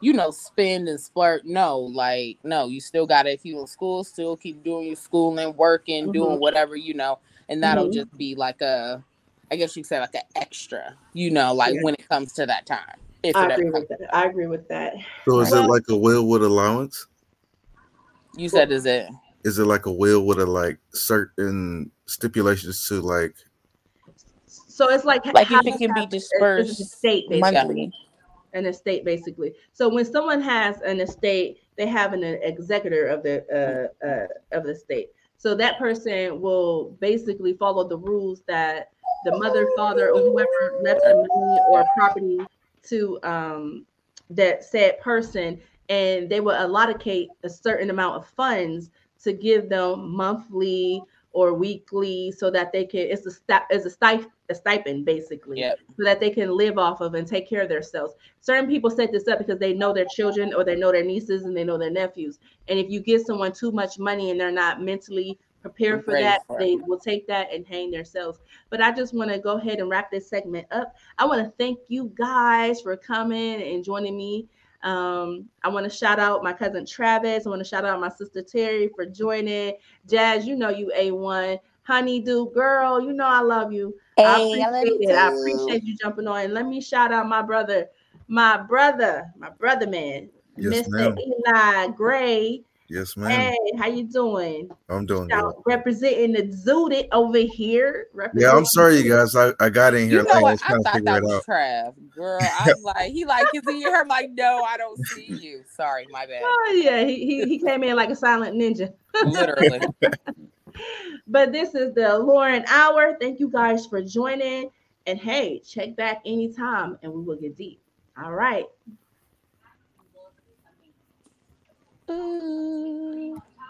you know, spend and splurge. No, like, no, you still gotta, if you in school, still keep doing your schooling, working, doing Mhm. whatever, you know, and that'll Mhm. just be like a, I guess you could say like an extra, you know, like Yeah. when it comes to that time. I agree comes. with that. I agree with that. So is Well- it like a will with allowance? You said, is it? Is it like a will with a like certain stipulations to like So it's like Like how if it you can be have- it's- it's dispersed an basically. monthly. An estate basically. So when someone has an estate, they have an executor of the uh, uh, of the estate. So that person will basically follow the rules that the mother, father, or whoever left the money or property to um, that said person, and they will allocate a certain amount of funds to give them monthly or weekly, so that they can. It's a it's a a stipend basically, Yep. so that they can live off of and take care of themselves. Certain people set this up because they know their children or they know their nieces and they know their nephews. And if you give someone too much money and they're not mentally prepared for that, for they will take that and hang themselves. But I just want to go ahead and wrap this segment up. I want to thank you guys for coming and joining me. Um, I want to shout out my cousin Travis. I want to shout out my sister Terry for joining. Jazz, you know you A1. Honeydew girl, you know I love you. I Hey, I appreciate love you it. I appreciate you jumping on. And let me shout out my brother, my brother, my brother man, Yes, Mr. ma'am. Eli Gray. yes, ma'am. Hey, how you doing? I'm doing good. Shout, representing the Zooted over here. Yeah, I'm sorry, you guys. I, I got in here You know late. I, I thought that was Trav. Girl, I was like, he like, is he here? I'm like, no, I don't see you. Sorry, my bad. Oh yeah, he, he he came in like a silent ninja. Literally. But this is the Lauren Hour. Thank you guys for joining. And hey, check back anytime and we will get deep. All right. Ooh.